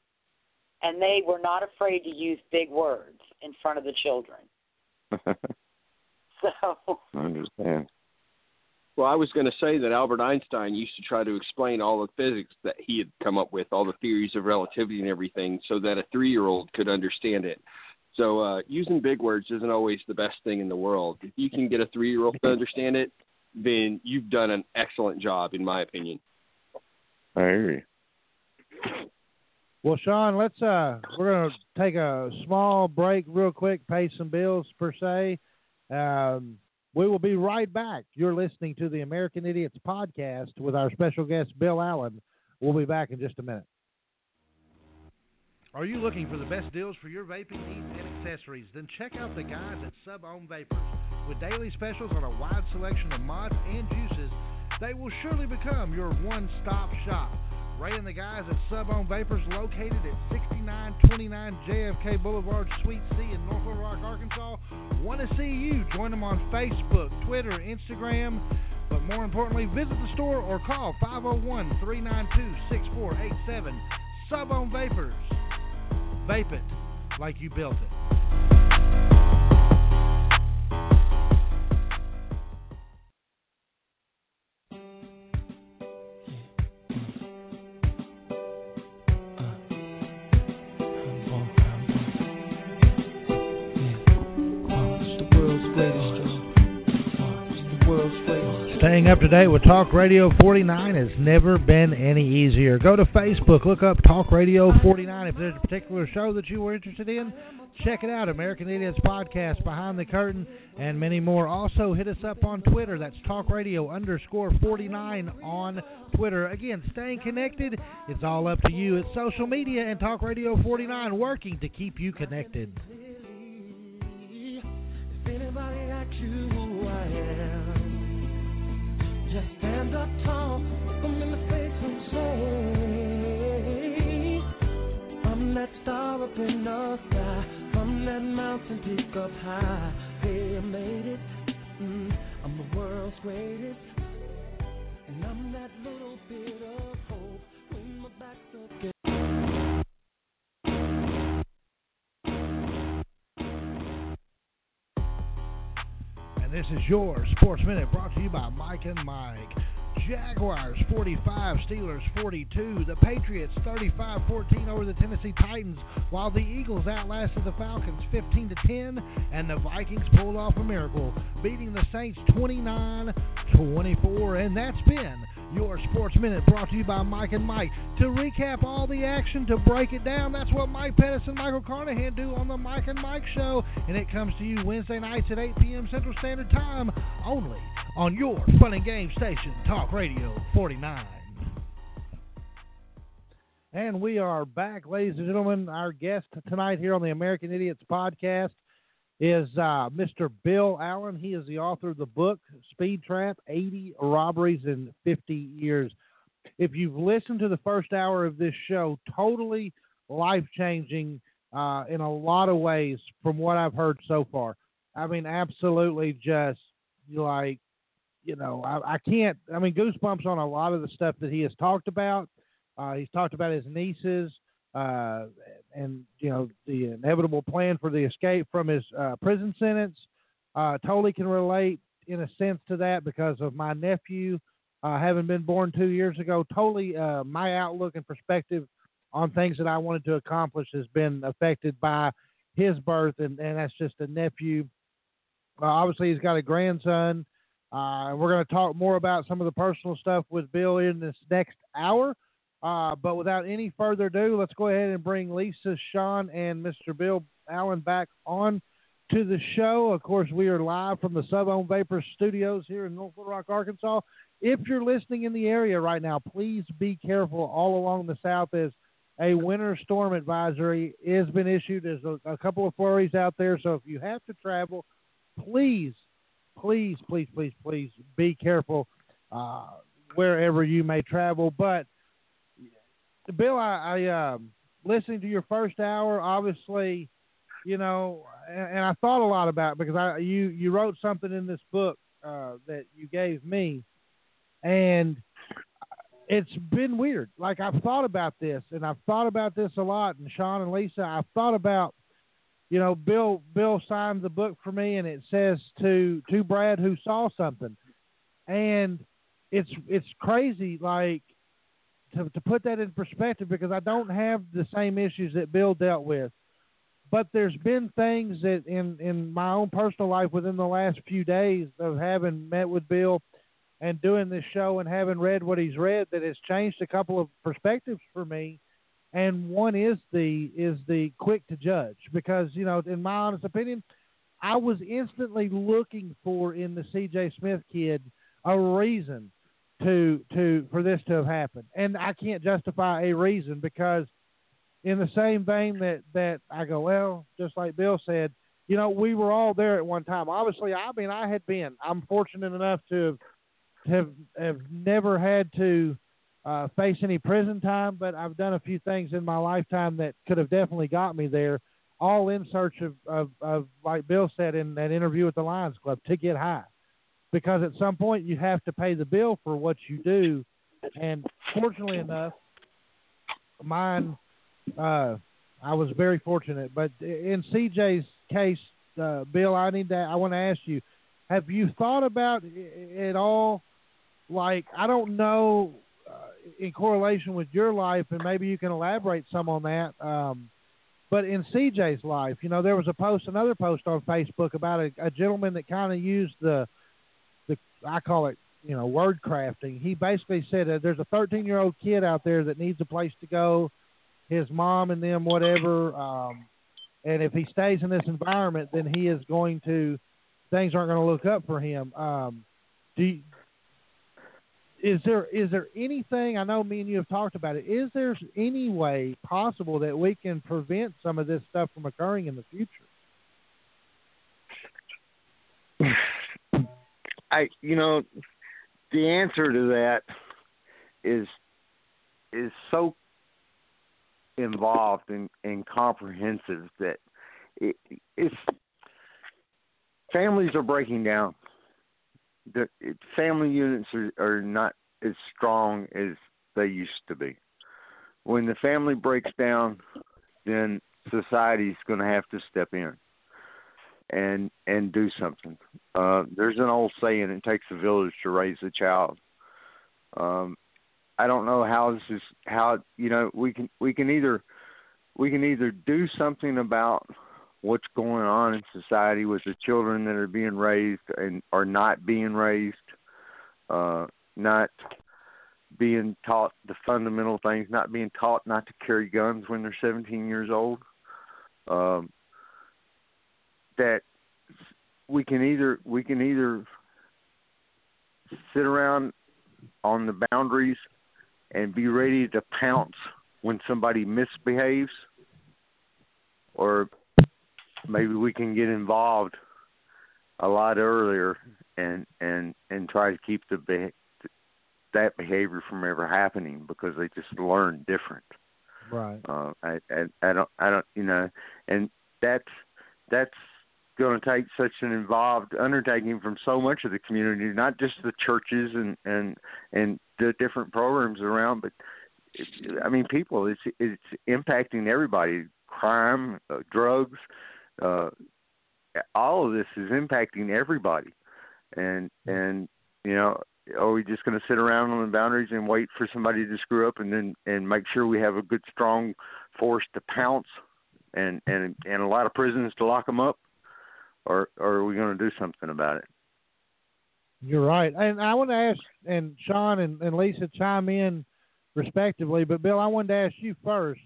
Speaker 6: And they were not afraid to use big words in front of the children. So
Speaker 8: I understand.
Speaker 7: Well, I was going to say that Albert Einstein used to try to explain all the physics that he had come up with, all the theories of relativity and everything, so that a three year old could understand it. So uh, using big words isn't always the best thing in the world. If you can get a three year old to understand it, then you've done an excellent job, in my opinion.
Speaker 8: I agree.
Speaker 4: Well, Sean, let's uh, we're gonna take a small break real quick, pay some bills per se. Um, we will be right back. You're listening to the American Idiots podcast with our special guest Bill Allen. We'll be back in just a minute. Are you looking for the best deals for your vaping needs and accessories? Then check out the guys at Sub Ohm Vapors. With daily specials on a wide selection of mods and juices, they will surely become your one-stop shop. Ray and the guys at Sub Ohm Vapors, located at 6929 JFK Boulevard, Suite C in North Little Rock, Arkansas, want to see you. Join them on Facebook, Twitter, Instagram, but more importantly, visit the store or call 501 392 6487. Sub Ohm Vapors. Vape it like you built it. Staying up to date with Talk Radio 49 has never been any easier. Go to Facebook, look up Talk Radio 49. If there's a particular show that you were interested in, check it out. American Idiots Podcast, Behind the Curtain, and many more. Also, hit us up on Twitter. That's Talk Radio underscore 49 on Twitter. Again, staying connected, it's all up to you. It's social media and Talk Radio 49 working to keep you connected.
Speaker 9: High. Hey, I made it. Mm, I'm the world's greatest. And I'm that little bit of hope when my back's against.
Speaker 4: And this is your Sports Minute brought to you by Mike and Mike. Jaguars 45, Steelers 42. The Patriots 35 14 over the Tennessee Titans, while the Eagles outlasted the Falcons 15 to 10, and the Vikings pulled off a miracle, beating the Saints 29 24. And that's been your Sports Minute brought to you by Mike and Mike. To recap all the action, to break it down, that's what Mike Pettis and Michael Carnahan do on the Mike and Mike Show. And it comes to you Wednesday nights at 8 p.m. Central Standard Time only on your fun and game station, Talk Radio 49. And we are back, ladies and gentlemen. Our guest tonight here on the American Idiots podcast is uh, Mr. Bill Allen. He is the author of the book Speed Trap 80 Robberies in 50 Years. If you've listened to the first hour of this show, totally life changing uh, in a lot of ways from what I've heard so far. I mean, absolutely just like, you know, I, I can't, I mean, goosebumps on a lot of the stuff that he has talked about. Uh, he's talked about his nieces uh, and you know the inevitable plan for the escape from his uh, prison sentence. Uh, totally can relate in a sense to that because of my nephew uh, having been born two years ago. Totally, uh, my outlook and perspective on things that I wanted to accomplish has been affected by his birth, and, and that's just a nephew. Obviously, he's got a grandson. Uh, we're going to talk more about some of the personal stuff with Bill in this next hour. Uh, but without any further ado, let's go ahead and bring Lisa, Sean, and Mr. Bill Allen back on to the show. Of course, we are live from the Sub-Ohm Vapor Studios here in North Little Rock, Arkansas. If you're listening in the area right now, please be careful all along the south as a winter storm advisory has been issued. There's a, a couple of flurries out there, so if you have to travel, please, please, please, please, please be careful uh, wherever you may travel. But Bill, I, I um, listening to your first hour, obviously, you know, and, and, I thought a lot about it because I you you wrote something in this book uh, that you gave me, and it's been weird. Like I've thought about this, and I've thought about this a lot. And Sean and Lisa, I've thought about, you know, Bill Bill signed the book for me, and it says to to Brad who saw something, and it's it's crazy. Like to, to put that in perspective because I don't have the same issues that Bill dealt with. But there's been things that in, in my own personal life within the last few days of having met with Bill and doing this show and having read what he's read that has changed a couple of perspectives for me. And one is the is the quick to judge because you know in my honest opinion, I was instantly looking for in the C.J. Smith kid a reason to to for this to have happened. And I can't justify a reason because in the same vein that that I go, well, just like Bill said, you know, we were all there at one time. Obviously, I mean, I had been. I'm fortunate enough to have have, have never had to uh, face any prison time, but I've done a few things in my lifetime that could have definitely got me there. All in search of, of, of like Bill said in that interview with the Lions Club, to get high because at some point you have to pay the bill for what you do. And fortunately enough, mine, uh, I was very fortunate. But in CJ's case, uh, Bill, I need to, I want to ask you, have you thought about it all? Like, I don't know, uh, in correlation with your life, and maybe you can elaborate some on that. Um, but in CJ's life, you know, there was a post, another post on Facebook about a, a gentleman that kind of used the I call it, you know, word crafting. He basically said that there's a 13 year old kid out there that needs a place to go, his mom and them, whatever. Um, and if he stays in this environment, then he is going to, things aren't going to look up for him. Um, do you, is there is there anything I know me and you have talked about it? Is there any way possible that we can prevent some of this stuff from occurring in the future?
Speaker 8: I you know the answer to that is is so involved and, and comprehensive that it, it's families are breaking down. The it, family units are, are not as strong as they used to be. When the family breaks down, then society's going to have to step in and and do something. Uh, there's an old saying: "It takes a village to raise a child." Um, I don't know how this is how you know we can we can either we can either do something about what's going on in society with the children that are being raised and are not being raised, uh, not being taught the fundamental things, not being taught not to carry guns when they're 17 years old. Um, that we can either we can either sit around on the boundaries and be ready to pounce when somebody misbehaves or maybe we can get involved a lot earlier and and and try to keep the be- that behavior from ever happening because they just learn different
Speaker 4: Right.
Speaker 8: uh I, I i don't i don't you know and that's that's going to take such an involved undertaking from so much of the community not just the churches and and and the different programs around but it, i mean people it's it's impacting everybody crime uh, drugs uh all of this is impacting everybody. And and you know are we just going to sit around on the boundaries and wait for somebody to screw up and then and make sure we have a good strong force to pounce and and and a lot of prisons to lock them up or or are we going to do something about it
Speaker 4: You're right. And I want to ask, and Sean and, and Lisa chime in respectively, but Bill, I wanted to ask you first.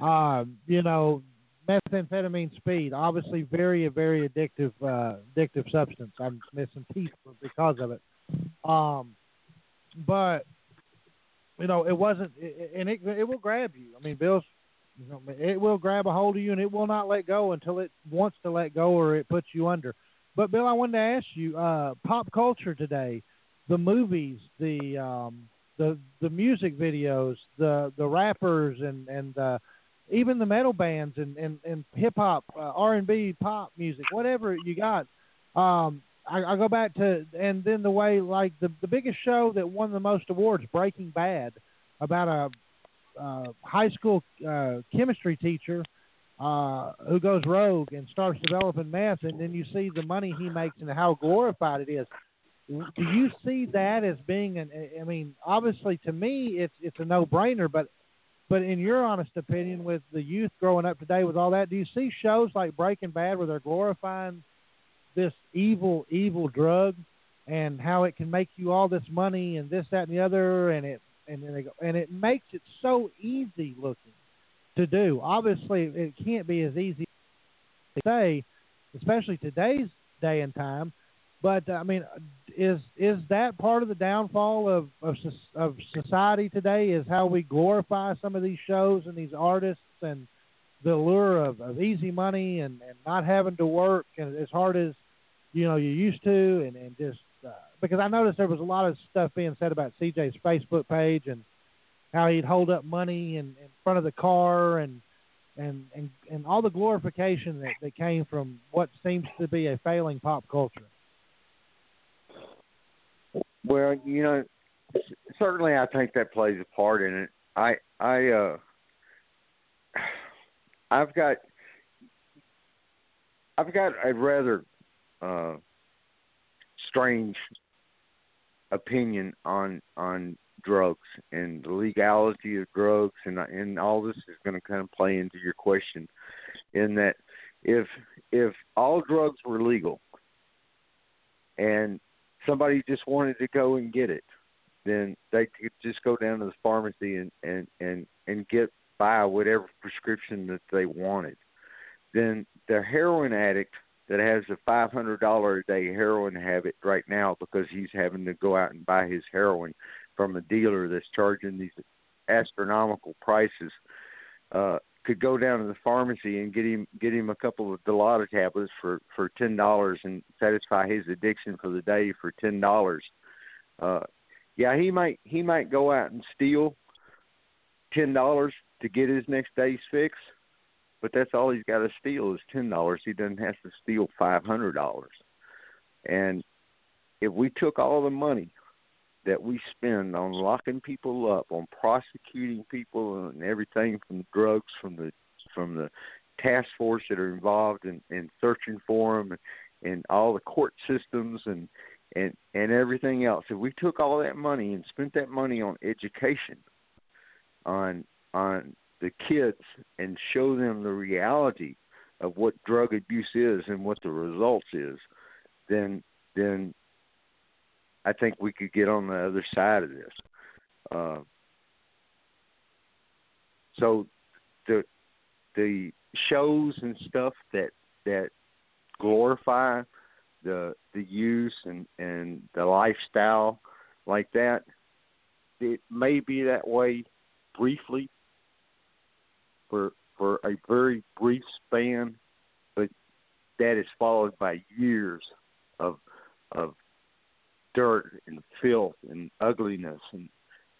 Speaker 4: Um, you know, methamphetamine speed, obviously very, very addictive, uh, addictive substance. I'm missing teeth because of it. Um, but, you know, it wasn't, and it, it will grab you. I mean, Bill's, you know, it will grab a hold of you and it will not let go until it wants to let go or it puts you under. But Bill, I wanted to ask you, uh, pop culture today, the movies, the um, the the music videos, the the rappers, and and uh, even the metal bands and and, and hip hop, uh, R and B, pop music, whatever you got. Um, I, I go back to and then the way like the the biggest show that won the most awards, Breaking Bad, about a uh, high school uh, chemistry teacher uh, who goes rogue and starts developing meth, and then you see the money he makes and how glorified it is. Do you see that as being an? I mean, obviously to me it's it's a no brainer, but but in your honest opinion, with the youth growing up today with all that, do you see shows like Breaking Bad where they're glorifying this evil evil drug and how it can make you all this money and this that and the other, and it and then they go, and it makes it so easy looking to do. Obviously, it can't be as easy to say, especially today's day and time. But I mean, is is that part of the downfall of of, of society today? Is how we glorify some of these shows and these artists and the allure of, of easy money and, and not having to work and as hard as you know you used to, and and just because I noticed there was a lot of stuff being said about CJ's Facebook page and how he'd hold up money in, in front of the car and and and and all the glorification that, that came from what seems to be a failing pop culture.
Speaker 8: Well, you know, certainly I think that plays a part in it. I I uh I've got I've got a rather uh strange opinion on on drugs and the legality of drugs and and all this is going to kind of play into your question in that if if all drugs were legal and somebody just wanted to go and get it, then they could just go down to the pharmacy and and and and get by whatever prescription that they wanted. Then the heroin addict that has a five hundred dollar a day heroin habit right now because he's having to go out and buy his heroin from a dealer that's charging these astronomical prices uh could go down to the pharmacy and get him get him a couple of Dilaudid tablets for for ten dollars and satisfy his addiction for the day for ten dollars. Uh, yeah, he might he might go out and steal ten dollars to get his next day's fix, but that's all he's got to steal is ten dollars. He doesn't have to steal five hundred dollars. And if we took all the money that we spend on locking people up, on prosecuting people, and everything from drugs, from the from the task force that are involved in, in searching for them, and, and all the court systems and and and everything else. If we took all that money and spent that money on education, on on the kids, and show them the reality of what drug abuse is and what the results is, then then I think we could get on the other side of this. Uh, so the the shows and stuff that that glorify the the use and and the lifestyle like that it may be that way briefly for for a very brief span but that is followed by years of of dirt and filth and ugliness and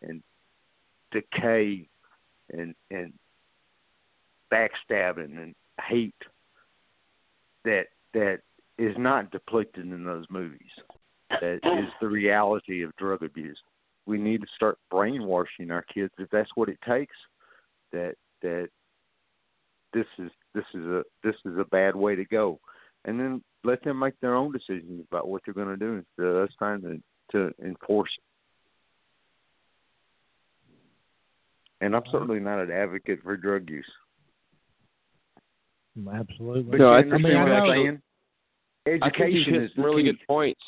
Speaker 8: and decay and and backstabbing and hate that that is not depicted in those movies. That is the reality of drug abuse. We need to start brainwashing our kids if that's what it takes. That that this is this is a this is a bad way to go, and then let them make their own decisions about what they're going to do instead of us trying to to enforce it. And I'm certainly not an advocate for drug use.
Speaker 4: Absolutely.
Speaker 8: But
Speaker 7: No,
Speaker 8: you
Speaker 7: I
Speaker 8: understand
Speaker 7: think
Speaker 8: what
Speaker 7: you're
Speaker 8: I'm
Speaker 7: actually-
Speaker 8: saying?
Speaker 7: I
Speaker 8: Education is
Speaker 7: really
Speaker 8: key.
Speaker 7: good points.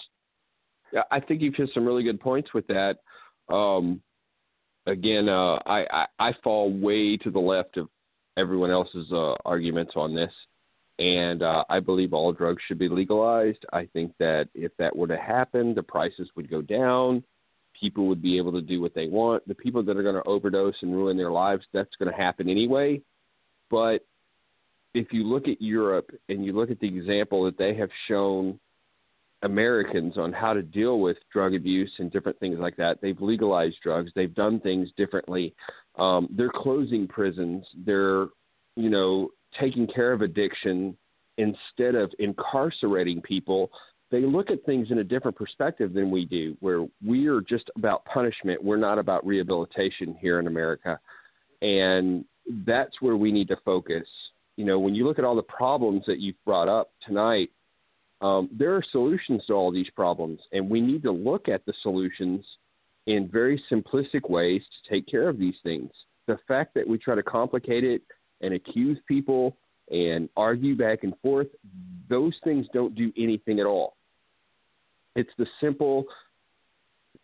Speaker 7: Yeah, I think you've hit some really good points with that. Um, again, uh, I, I I fall way to the left of everyone else's uh, arguments on this, and uh, I believe all drugs should be legalized. I think that if that were to happen, the prices would go down. People would be able to do what they want. The people that are going to overdose and ruin their lives, that's going to happen anyway. But if you look at Europe and you look at the example that they have shown Americans on how to deal with drug abuse and different things like that, they've legalized drugs. They've done things differently. Um, they're closing prisons. They're, you know, taking care of addiction instead of incarcerating people. They look at things in a different perspective than we do, where we are just about punishment. We're not about rehabilitation here in America. And that's where we need to focus you know, when you look at all the problems that you've brought up tonight, um, there are solutions to all these problems, and we need to look at the solutions in very simplistic ways to take care of these things. The fact that we try to complicate it and accuse people and argue back and forth, those things don't do anything at all. It's the simple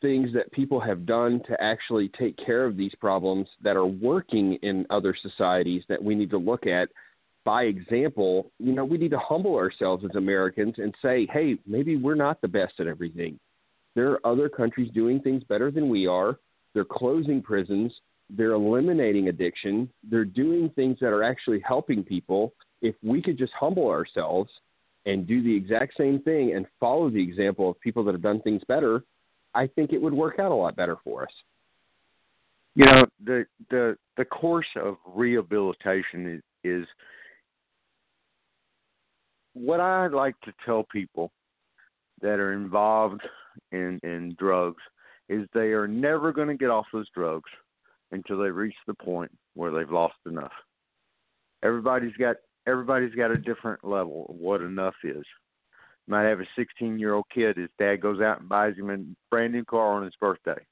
Speaker 7: things that people have done to actually take care of these problems that are working in other societies that we need to look at by example, you know, we need to humble ourselves as Americans and say, hey, maybe we're not the best at everything. There are other countries doing things better than we are. They're closing prisons. They're eliminating addiction. They're doing things that are actually helping people. If we could just humble ourselves and do the exact same thing and follow the example of people that have done things better, I think it would work out a lot better for us.
Speaker 8: You know, the the the course of rehabilitation is, is what I like to tell people that are involved in in drugs is they are never going to get off those drugs until they reach the point where they've lost enough. Everybody's got everybody's got a different level of what enough is. Might have a 16 year old kid. His dad goes out and buys him a brand new car on his birthday,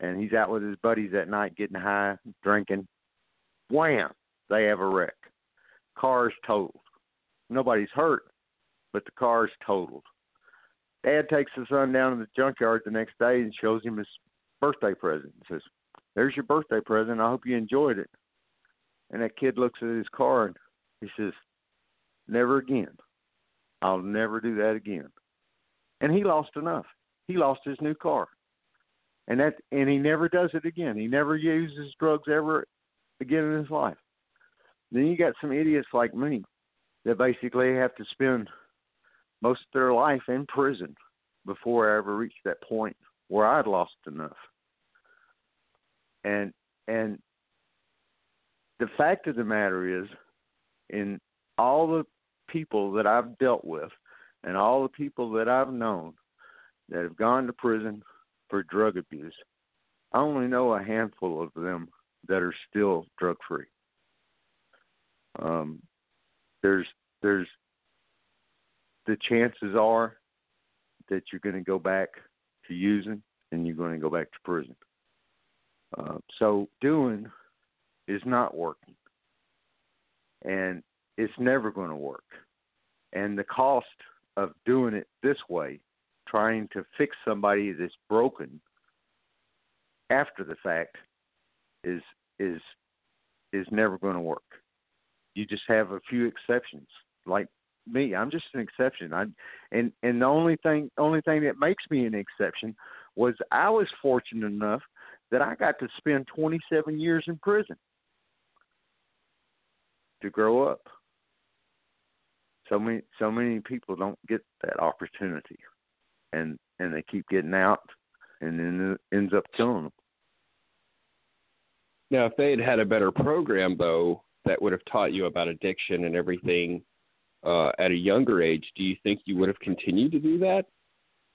Speaker 8: and he's out with his buddies that night getting high, drinking. Wham! They have a wreck. Car's totaled. Nobody's hurt, but the car's totaled. Dad takes the son down to the junkyard the next day and shows him his birthday present. And says, "There's your birthday present. I hope you enjoyed it." And that kid looks at his car and he says, "Never again. I'll never do that again." And he lost enough. He lost his new car, and that and he never does it again. He never uses drugs ever again in his life. Then you got some idiots like me that basically have to spend most of their life in prison before I ever reached that point where I'd lost enough. And and the fact of the matter is, in all the people that I've dealt with and all the people that I've known that have gone to prison for drug abuse, I only know a handful of them that are still drug free. Um, there's there's the chances are that you're going to go back to using and you're going to go back to prison. Uh, so doing is not working, and it's never going to work. And the cost of doing it this way, trying to fix somebody that's broken after the fact, is is is never going to work. You just have a few exceptions, like me. I'm just an exception. I and and the only thing only thing that makes me an exception was I was fortunate enough that I got to spend 27 years in prison to grow up. So many so many people don't get that opportunity, and and they keep getting out, and then it ends up killing them.
Speaker 10: Now, if they had had a better program, though, that would have taught you about addiction and everything uh, at a younger age, do you think you would have continued to do that?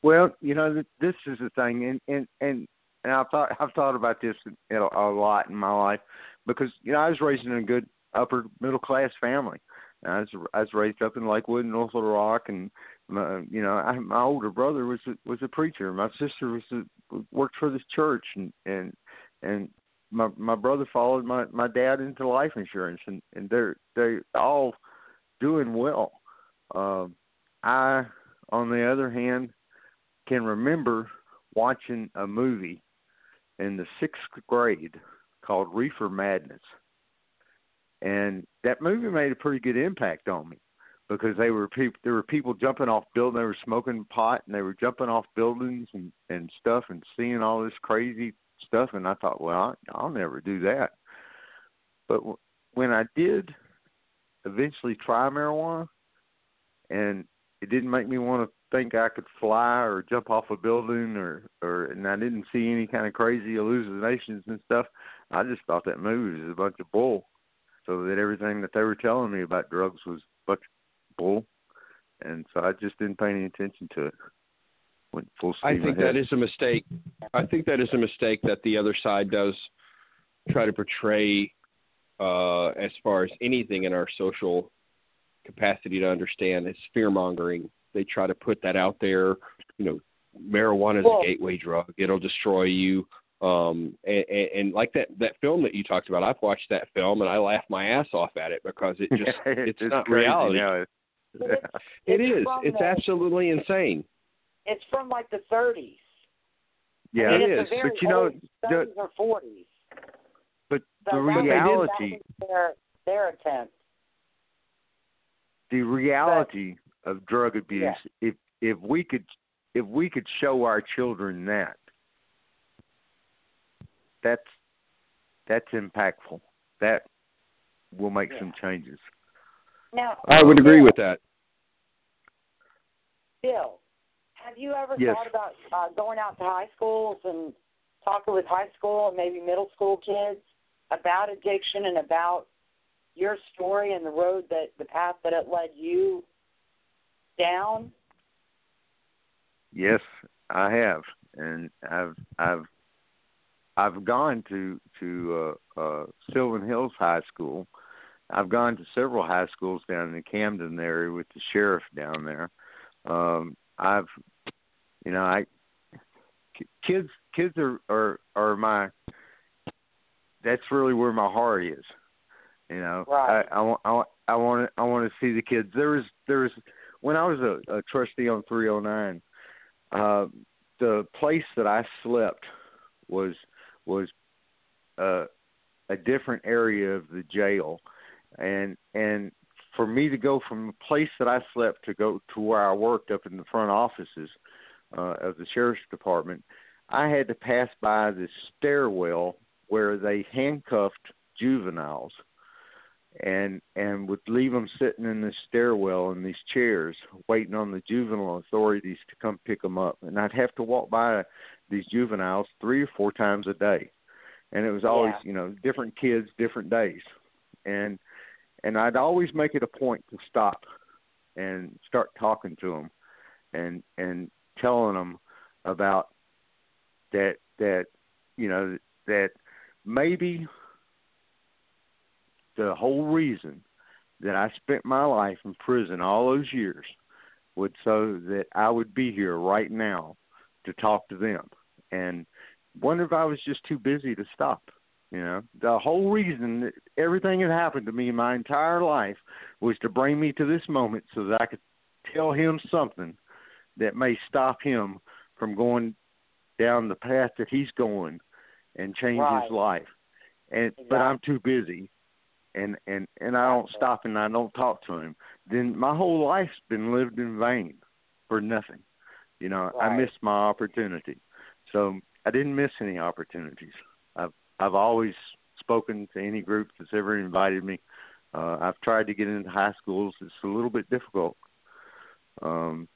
Speaker 8: Well, you know, this is the thing, and and and and I've thought I've thought about this a, a lot in my life because you know I was raised in a good upper middle class family. I was I was raised up in Lakewood, North Little Rock, and my, you know I, my older brother was a, was a preacher. My sister was a, worked for this church, and and and my my brother followed my my dad into life insurance, and and they're they all doing well. Um, I, on the other hand, can remember watching a movie in the sixth grade called Reefer Madness, and that movie made a pretty good impact on me because they were people there were people jumping off buildings they were smoking pot and they were jumping off buildings and and stuff and seeing all this crazy stuff. And I thought well I, I'll never do that. But w- when I did eventually try marijuana and it didn't make me want to think I could fly or jump off a building or or and I didn't see any kind of crazy hallucinations and stuff I just thought that movie was a bunch of bull so that everything that they were telling me about drugs was a bunch of bull and so I just didn't pay any attention to it went full steam I
Speaker 10: think
Speaker 8: ahead.
Speaker 10: that is a mistake. I think that is a mistake that the other side does try to portray uh, as far as anything in our social capacity to understand. is fear mongering. They try to put that out there. You know, marijuana is
Speaker 6: Well-
Speaker 10: a gateway drug. It'll destroy you. Um, and, and, and like that that film that you talked about, I've watched that film and I laugh my ass off at it because it just it's,
Speaker 8: it's
Speaker 10: not
Speaker 8: crazy
Speaker 10: reality.
Speaker 8: now.
Speaker 6: But it's,
Speaker 10: It
Speaker 6: it's
Speaker 10: It's
Speaker 6: the-
Speaker 10: absolutely insane.
Speaker 6: It's from like the 30s.
Speaker 8: yeah,
Speaker 6: I mean, it's
Speaker 10: is.
Speaker 6: A very
Speaker 8: but you know,
Speaker 6: old
Speaker 8: the,
Speaker 6: 30s or 40s.
Speaker 8: But
Speaker 6: So
Speaker 8: the reality,
Speaker 6: that was their their attempt.
Speaker 8: the reality of drug abuse.
Speaker 6: Yeah.
Speaker 8: If if we could if we could show our children that, that's that's impactful. That will make some changes.
Speaker 6: Now,
Speaker 10: I would agree with that.
Speaker 6: Bill, have you ever
Speaker 8: Yes.
Speaker 6: thought about uh, going out to high schools and talking with high school and maybe middle school kids about addiction and about your story and the road that the path that it led you down?
Speaker 8: Yes, I have, and I've I've I've gone to to uh, uh, Sylvan Hills High School. I've gone to several high schools down in the Camden area with the sheriff down there. Um, I've, you know, I kids kids are are are my. That's really where my heart is. You know,
Speaker 6: Right.
Speaker 8: I I want I I want to I want to see the kids. There was there was when I was a, a trustee on 309 uh, the place that I slept was was uh, a different area of the jail, and and for me to go from the place that I slept to go to where I worked up in the front offices uh, of the sheriff's department, I had to pass by this stairwell where they handcuffed juveniles and and would leave them sitting in this stairwell in these chairs waiting on the juvenile authorities to come pick them up. And I'd have to walk by these juveniles three or four times a day. And it was always
Speaker 6: Yeah.
Speaker 8: you know different kids different days. And and I'd always make it a point to stop and start talking to them and and telling them about that that you know that maybe the whole reason that I spent my life in prison all those years was so that I would be here right now to talk to them. And wonder if I was just too busy to stop. You know, the whole reason that everything that happened to me in my entire life was to bring me to this moment so that I could tell him something that may stop him from going down the path that he's going and change
Speaker 6: Right.
Speaker 8: his life. And but I'm too busy and and and I don't stop and I don't talk to him. Then my whole life's been lived in vain for nothing. You know, I missed my opportunity. So I didn't miss any opportunities. I've I've always spoken to any group that's ever invited me. Uh, I've tried to get into high schools. It's a little bit difficult. Um,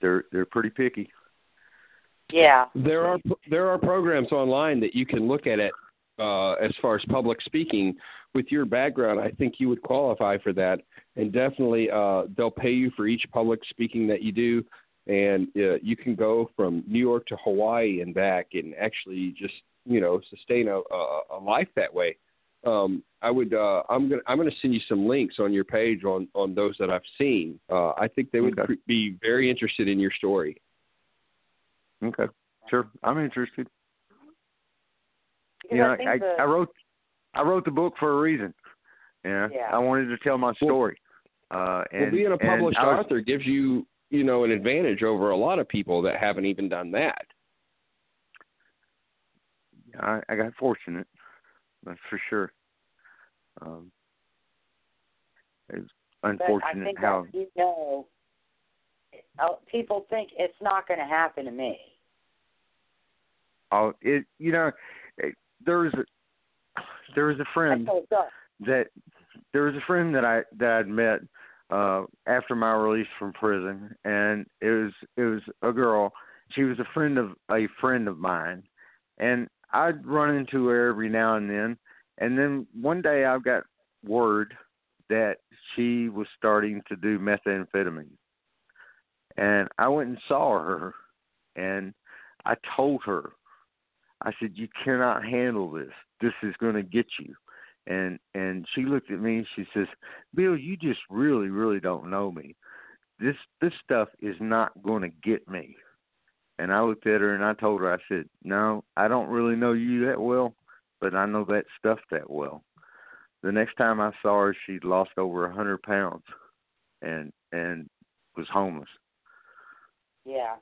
Speaker 8: they're they're pretty picky.
Speaker 6: Yeah.
Speaker 10: There are there are programs online that you can look at it uh, as far as public speaking. With your background, I think you would qualify for that, and definitely uh, they'll pay you for each public speaking that you do, and uh, you can go from New York to Hawaii and back, and actually just you know sustain a, a, a life that way. Um, I would uh, I'm gonna I'm gonna send you some links on your page on on those that I've seen. Uh, I think they would
Speaker 8: Okay.
Speaker 10: be very interested in your story.
Speaker 8: Okay, sure, I'm interested.
Speaker 6: Because
Speaker 8: you know,
Speaker 6: I
Speaker 8: I,
Speaker 6: the-
Speaker 8: I wrote I wrote the book for a reason. Yeah,
Speaker 6: Yeah.
Speaker 8: I wanted to tell my story. Uh, and
Speaker 10: well, being a published
Speaker 8: was-
Speaker 10: author gives you, you know, an advantage over a lot of people that haven't even done that.
Speaker 8: I, I got fortunate, that's for sure. Um, it's
Speaker 6: but I
Speaker 8: unfortunate
Speaker 6: think
Speaker 8: how
Speaker 6: that you know, uh, people think it's not going to happen to me.
Speaker 8: oh, it you know it, there was a there was a friend
Speaker 6: That's how it does.
Speaker 8: that there was a friend that I that I'd met uh after my release from prison and it was it was a girl. She was a friend of a friend of mine and I'd run into her every now and then and then one day I got word that she was starting to do methamphetamine. And I went and saw her and I told her I said you cannot handle this. This is going to get you. And and she looked at me and she says bill you just really really don't know me. This this stuff is not going to get me. And i looked at her and i told her i said no i don't really know you that well but i know that stuff that well. The next time i saw her she'd lost over a hundred pounds and and was homeless
Speaker 6: Yeah.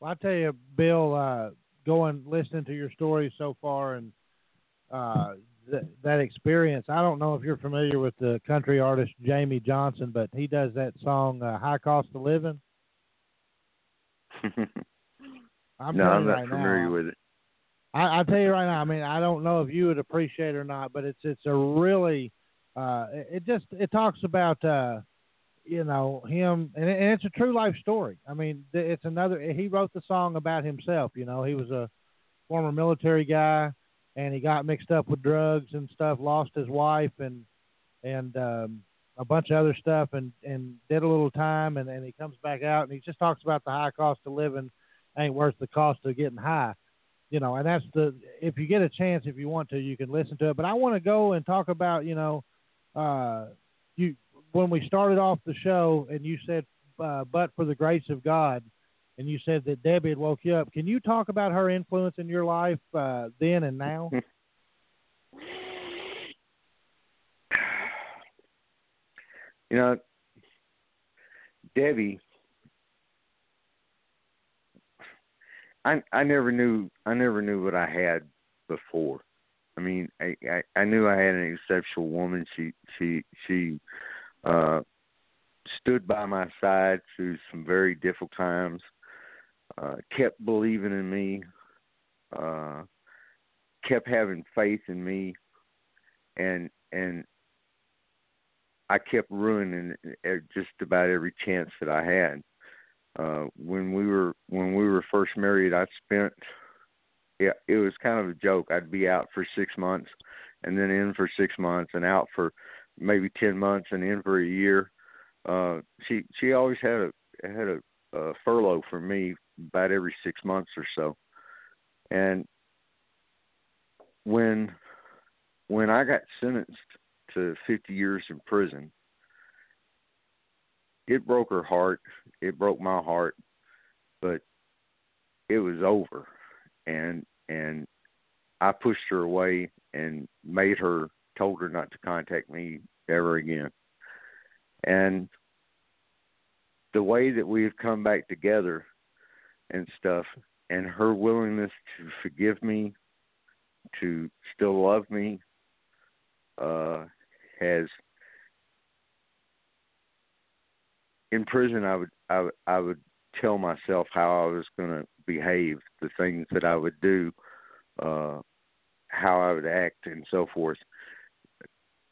Speaker 4: Well, I tell you, Bill, uh, going listening to your story so far and uh, th- that experience. I don't know if you're familiar with the country artist Jamey Johnson, but he does that song uh, "High Cost of Living." I'm
Speaker 8: no i'm not
Speaker 4: right
Speaker 8: familiar
Speaker 4: now,
Speaker 8: with it
Speaker 4: I, I tell you right now. I mean, I don't know if you would appreciate it or not, but it's it's a really uh, it it just it talks about uh, you know him, and, and it's a true life story. I mean, it's another. He wrote the song about himself. You know, he was a former military guy, and he got mixed up with drugs and stuff, lost his wife, and and um, a bunch of other stuff, and and did a little time, and and he comes back out, and he just talks about the high cost of living ain't worth the cost of getting high you know, and that's the if you get a chance, if you want to, you can listen to it. But I want to go and talk about, you know, uh, you when we started off the show, and you said, uh, "But for the grace of God," and you said that Debbie had woke you up. Can you talk about her influence in your life uh, then and now?
Speaker 8: you know debbie I I never knew I never knew what I had before. I mean, I I, I knew I had an exceptional woman. She she she uh stood by my side through some very difficult times. Uh kept believing in me. Uh kept having faith in me and and I kept ruining it just about every chance that I had uh when we were when we were first married i spent yeah it was kind of a joke i'd be out for six months and then in for six months and out for maybe ten months and in for a year. Uh, she she always had a had a, a furlough for me about every six months or so, and when when I got sentenced to 50 years in prison, it broke her heart. It broke my heart, but it was over, and and I pushed her away and made her told her not to contact me ever again. And the way that we have come back together and stuff, and her willingness to forgive me, to still love me, uh, has in prison I would I would I would tell myself how I was going to behave, the things that I would do, uh, how I would act, and so forth.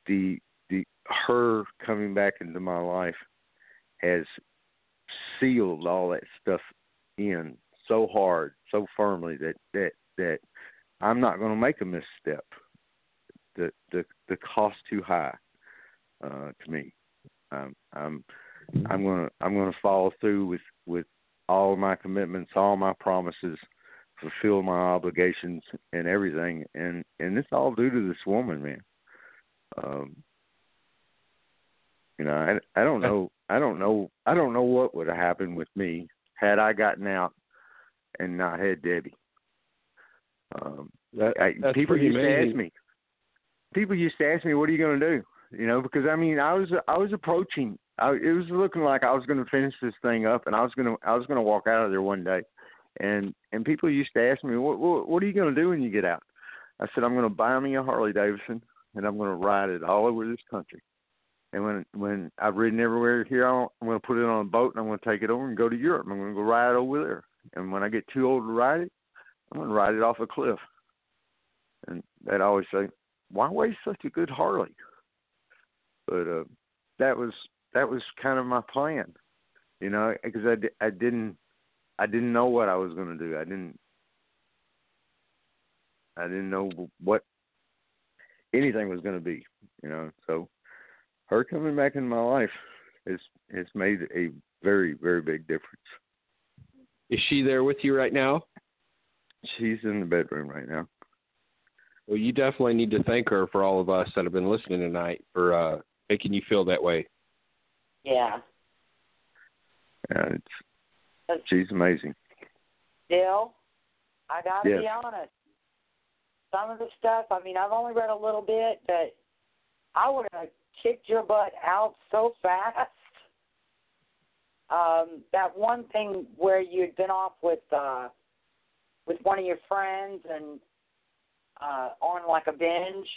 Speaker 8: The the her coming back into my life has sealed all that stuff in so hard, so firmly that that that I'm not going to make a misstep. The the the cost too high uh, to me. Um, I'm I'm gonna I'm gonna follow through with with all my commitments, all my promises, fulfill my obligations and everything, and and it's all due to this woman, man. Um, you know, I I don't know I don't know I don't know what would have happened with me had I gotten out and not had Debbie. Um,
Speaker 10: that,
Speaker 8: I, people used amazing. to ask me. People used to ask me, "What are you going to do?" You know, because I mean, I was I was approaching. I, it was looking like I was going to finish this thing up, and I was going to I was going to walk out of there one day, and and people used to ask me, "What what, what are you going to do when you get out?" I said, "I'm going to buy me a Harley Davidson, and I'm going to ride it all over this country." And when when I've ridden everywhere here, I'm going to put it on a boat and I'm going to take it over and go to Europe. I'm going to go ride over there. And when I get too old to ride it, I'm going to ride it off a cliff. And they'd always say, "Why waste such a good Harley?" But uh, that was that was kind of my plan, you know, because I, I didn't I didn't know what I was going to do. I didn't I didn't know what anything was going to be, you know. So her coming back in my life has has made a very very big difference.
Speaker 10: Is she there with you right now?
Speaker 8: She's in the bedroom right now.
Speaker 10: Well, you definitely need to thank her for all of us that have been listening tonight for uh, making you feel that way.
Speaker 6: Yeah.
Speaker 8: Yeah, it's she's amazing.
Speaker 6: Still, I gotta
Speaker 8: yes.
Speaker 6: be honest. Some of the stuff, I mean, I've only read a little bit, but I would have kicked your butt out so fast. Um, that one thing where you'd been off with uh with one of your friends and uh on like a binge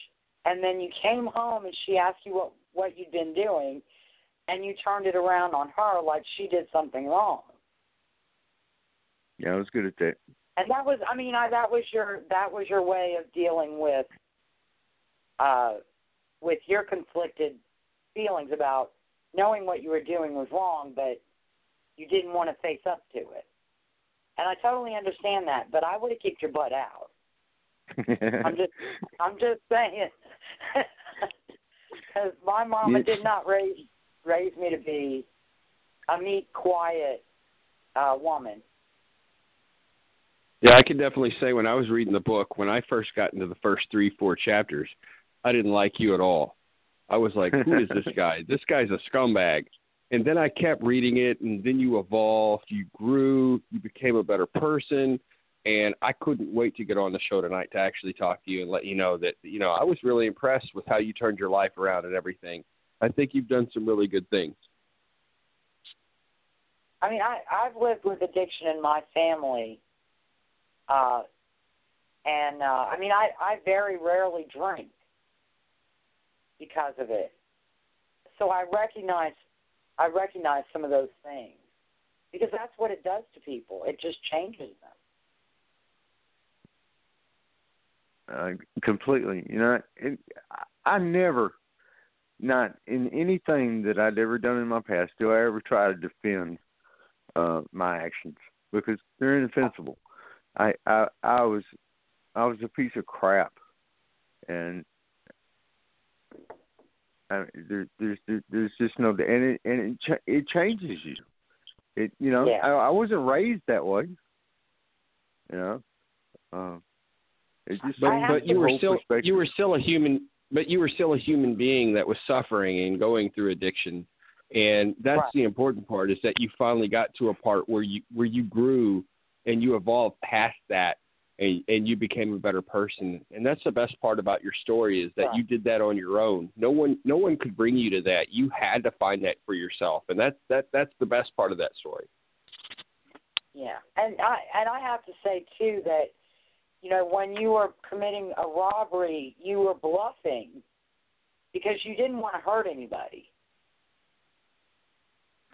Speaker 6: and then you came home and she asked you what what you'd been doing and you turned it around on her like she did something wrong.
Speaker 8: Yeah, I was good at that.
Speaker 6: And that was I mean, I that was your that was your way of dealing with uh with your conflicted feelings about knowing what you were doing was wrong, but you didn't want to face up to it. And I totally understand that, but I would have kicked your butt out. I'm just, I'm just saying, because my mama
Speaker 8: Yes.
Speaker 6: did not raise raise me to be a meek, quiet uh, woman.
Speaker 10: Yeah, I can definitely say when I was reading the book, when I first got into the first three, four chapters, I didn't like you at all. I was like, who is this guy? This guy's a scumbag. And then I kept reading it, and then you evolved, you grew, you became a better person. And I couldn't wait to get on the show tonight to actually talk to you and let you know that, you know, I was really impressed with how you turned your life around and everything. I think you've done some really good things.
Speaker 6: I mean, I I've lived with addiction in my family, uh, and uh, I mean, I I very rarely drink because of it. So I recognize I recognize some of those things because that's what it does to people. It just changes them.
Speaker 8: uh, completely. You know, it, I never, not in anything that I'd ever done in my past, do I ever try to defend uh, my actions because they're indefensible. I, I, I was, I was a piece of crap, and I mean, there, there's there, there's just no and it and it ch- it changes you. It you know
Speaker 6: Yeah.
Speaker 8: I, I wasn't raised that way. You know, um, it just
Speaker 7: But but you were still you were still a human but you were still a human being that was suffering and going through addiction. And that's
Speaker 6: Right.
Speaker 7: the important part is that you finally got to a part where you where you grew and you evolved past that and and you became a better person. And that's the best part about your story is that
Speaker 6: Right.
Speaker 7: you did that on your own. No one no one could bring you to that. You had to find that for yourself. And that's that that's the best part of that story.
Speaker 6: Yeah, and I and I have to say too that you know when you were committing a robbery, you were bluffing because you didn't want to hurt anybody,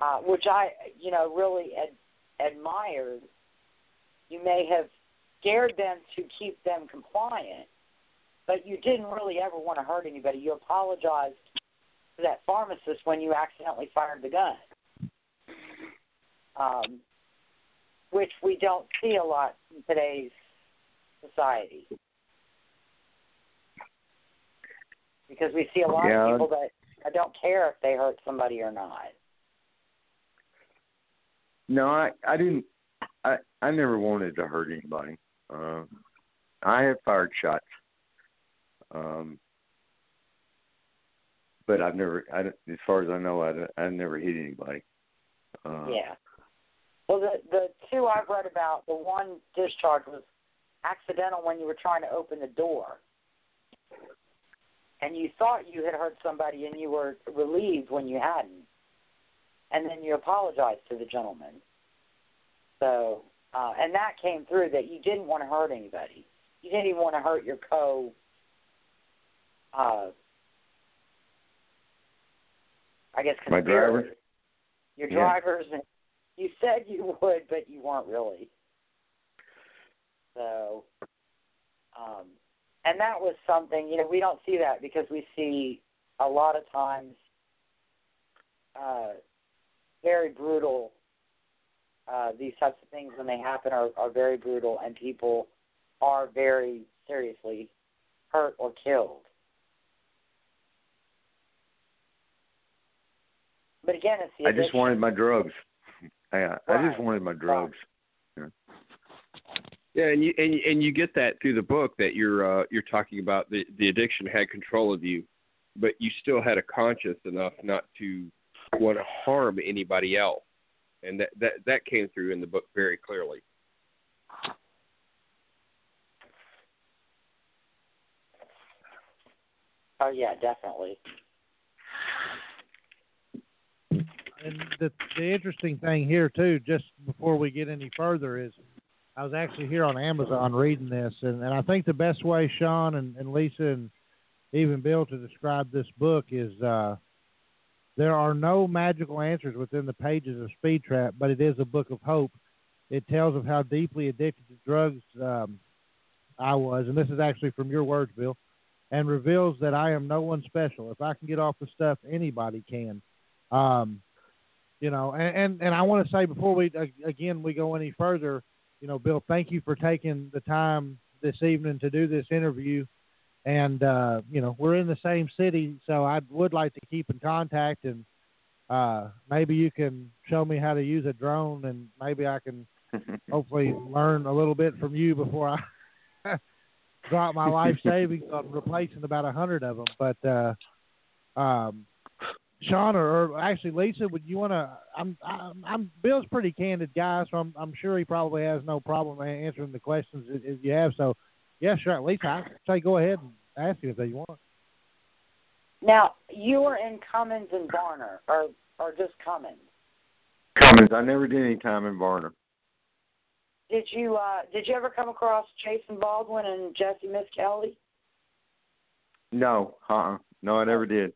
Speaker 6: uh, which I you know really ad- admired. You may have scared them to keep them compliant, but you didn't really ever want to hurt anybody. You apologized to that pharmacist when you accidentally fired the gun. Um, which we don't see a lot in today's society. Because we see a lot
Speaker 8: Yeah.
Speaker 6: of people that I don't care if they hurt somebody or not.
Speaker 8: No, I I didn't. I I never wanted to hurt anybody. Um, I have fired shots, um, but I've never. I as far as I know, I I never hit anybody. Uh,
Speaker 6: yeah. Well, the the two I've read about, the one discharge was accidental when you were trying to open the door, and you thought you had hurt somebody, and you were relieved when you hadn't, and then you apologized to the gentleman. So, uh, and that came through that you didn't want to hurt anybody. You didn't even want to hurt your co. Uh, I guess
Speaker 8: My driver?
Speaker 6: Your
Speaker 8: Yeah.
Speaker 6: drivers, and you said you would, but you weren't really. So, um, and that was something you know we don't see that because we see a lot of times uh, very brutal. Uh, these types of things when they happen are, are very brutal, and people are very seriously hurt or killed. But again, it's the
Speaker 8: I just wanted my drugs. I I just wanted my drugs.
Speaker 7: Yeah, and you and you- and you get that through the book that you're uh, you're talking about the the addiction had control of you, but you still had a conscience enough not to want to harm anybody else, and that that that came through in the book very clearly.
Speaker 6: Oh yeah, definitely.
Speaker 4: and the the interesting thing here too, just before we get any further, is I was actually here on Amazon reading this, and, and I think the best way Sean and, and Lisa and even Bill to describe this book is uh, there are no magical answers within the pages of Speed Trap, but it is a book of hope. It tells of how deeply addicted to drugs um, I was, and this is actually from your words, Bill, and reveals that I am no one special. If I can get off the stuff, anybody can. Um, you know, and, and, and I want to say before we again we go any further, you know, Bill, thank you for taking the time this evening to do this interview. And uh, you know, we're in the same city, so I would like to keep in contact, and uh, maybe you can show me how to use a drone, and maybe I can hopefully learn a little bit from you before I drop my life savings on replacing about a hundred of them. But uh, um, Sean or, or actually Lisa, would you want to? I'm, I'm I'm Bill's pretty candid guy, so I'm I'm sure he probably has no problem answering the questions that you have. So, yeah, sure. Lisa, I say go ahead and ask you if you want.
Speaker 6: Now you were in Cummins and Varner, or or just Cummins.
Speaker 8: Cummins. I never did any time in Varner.
Speaker 6: Did you uh did you ever come across Jason Baldwin and Jesse Miss Kelly?
Speaker 8: No, uh, uh no, I never did.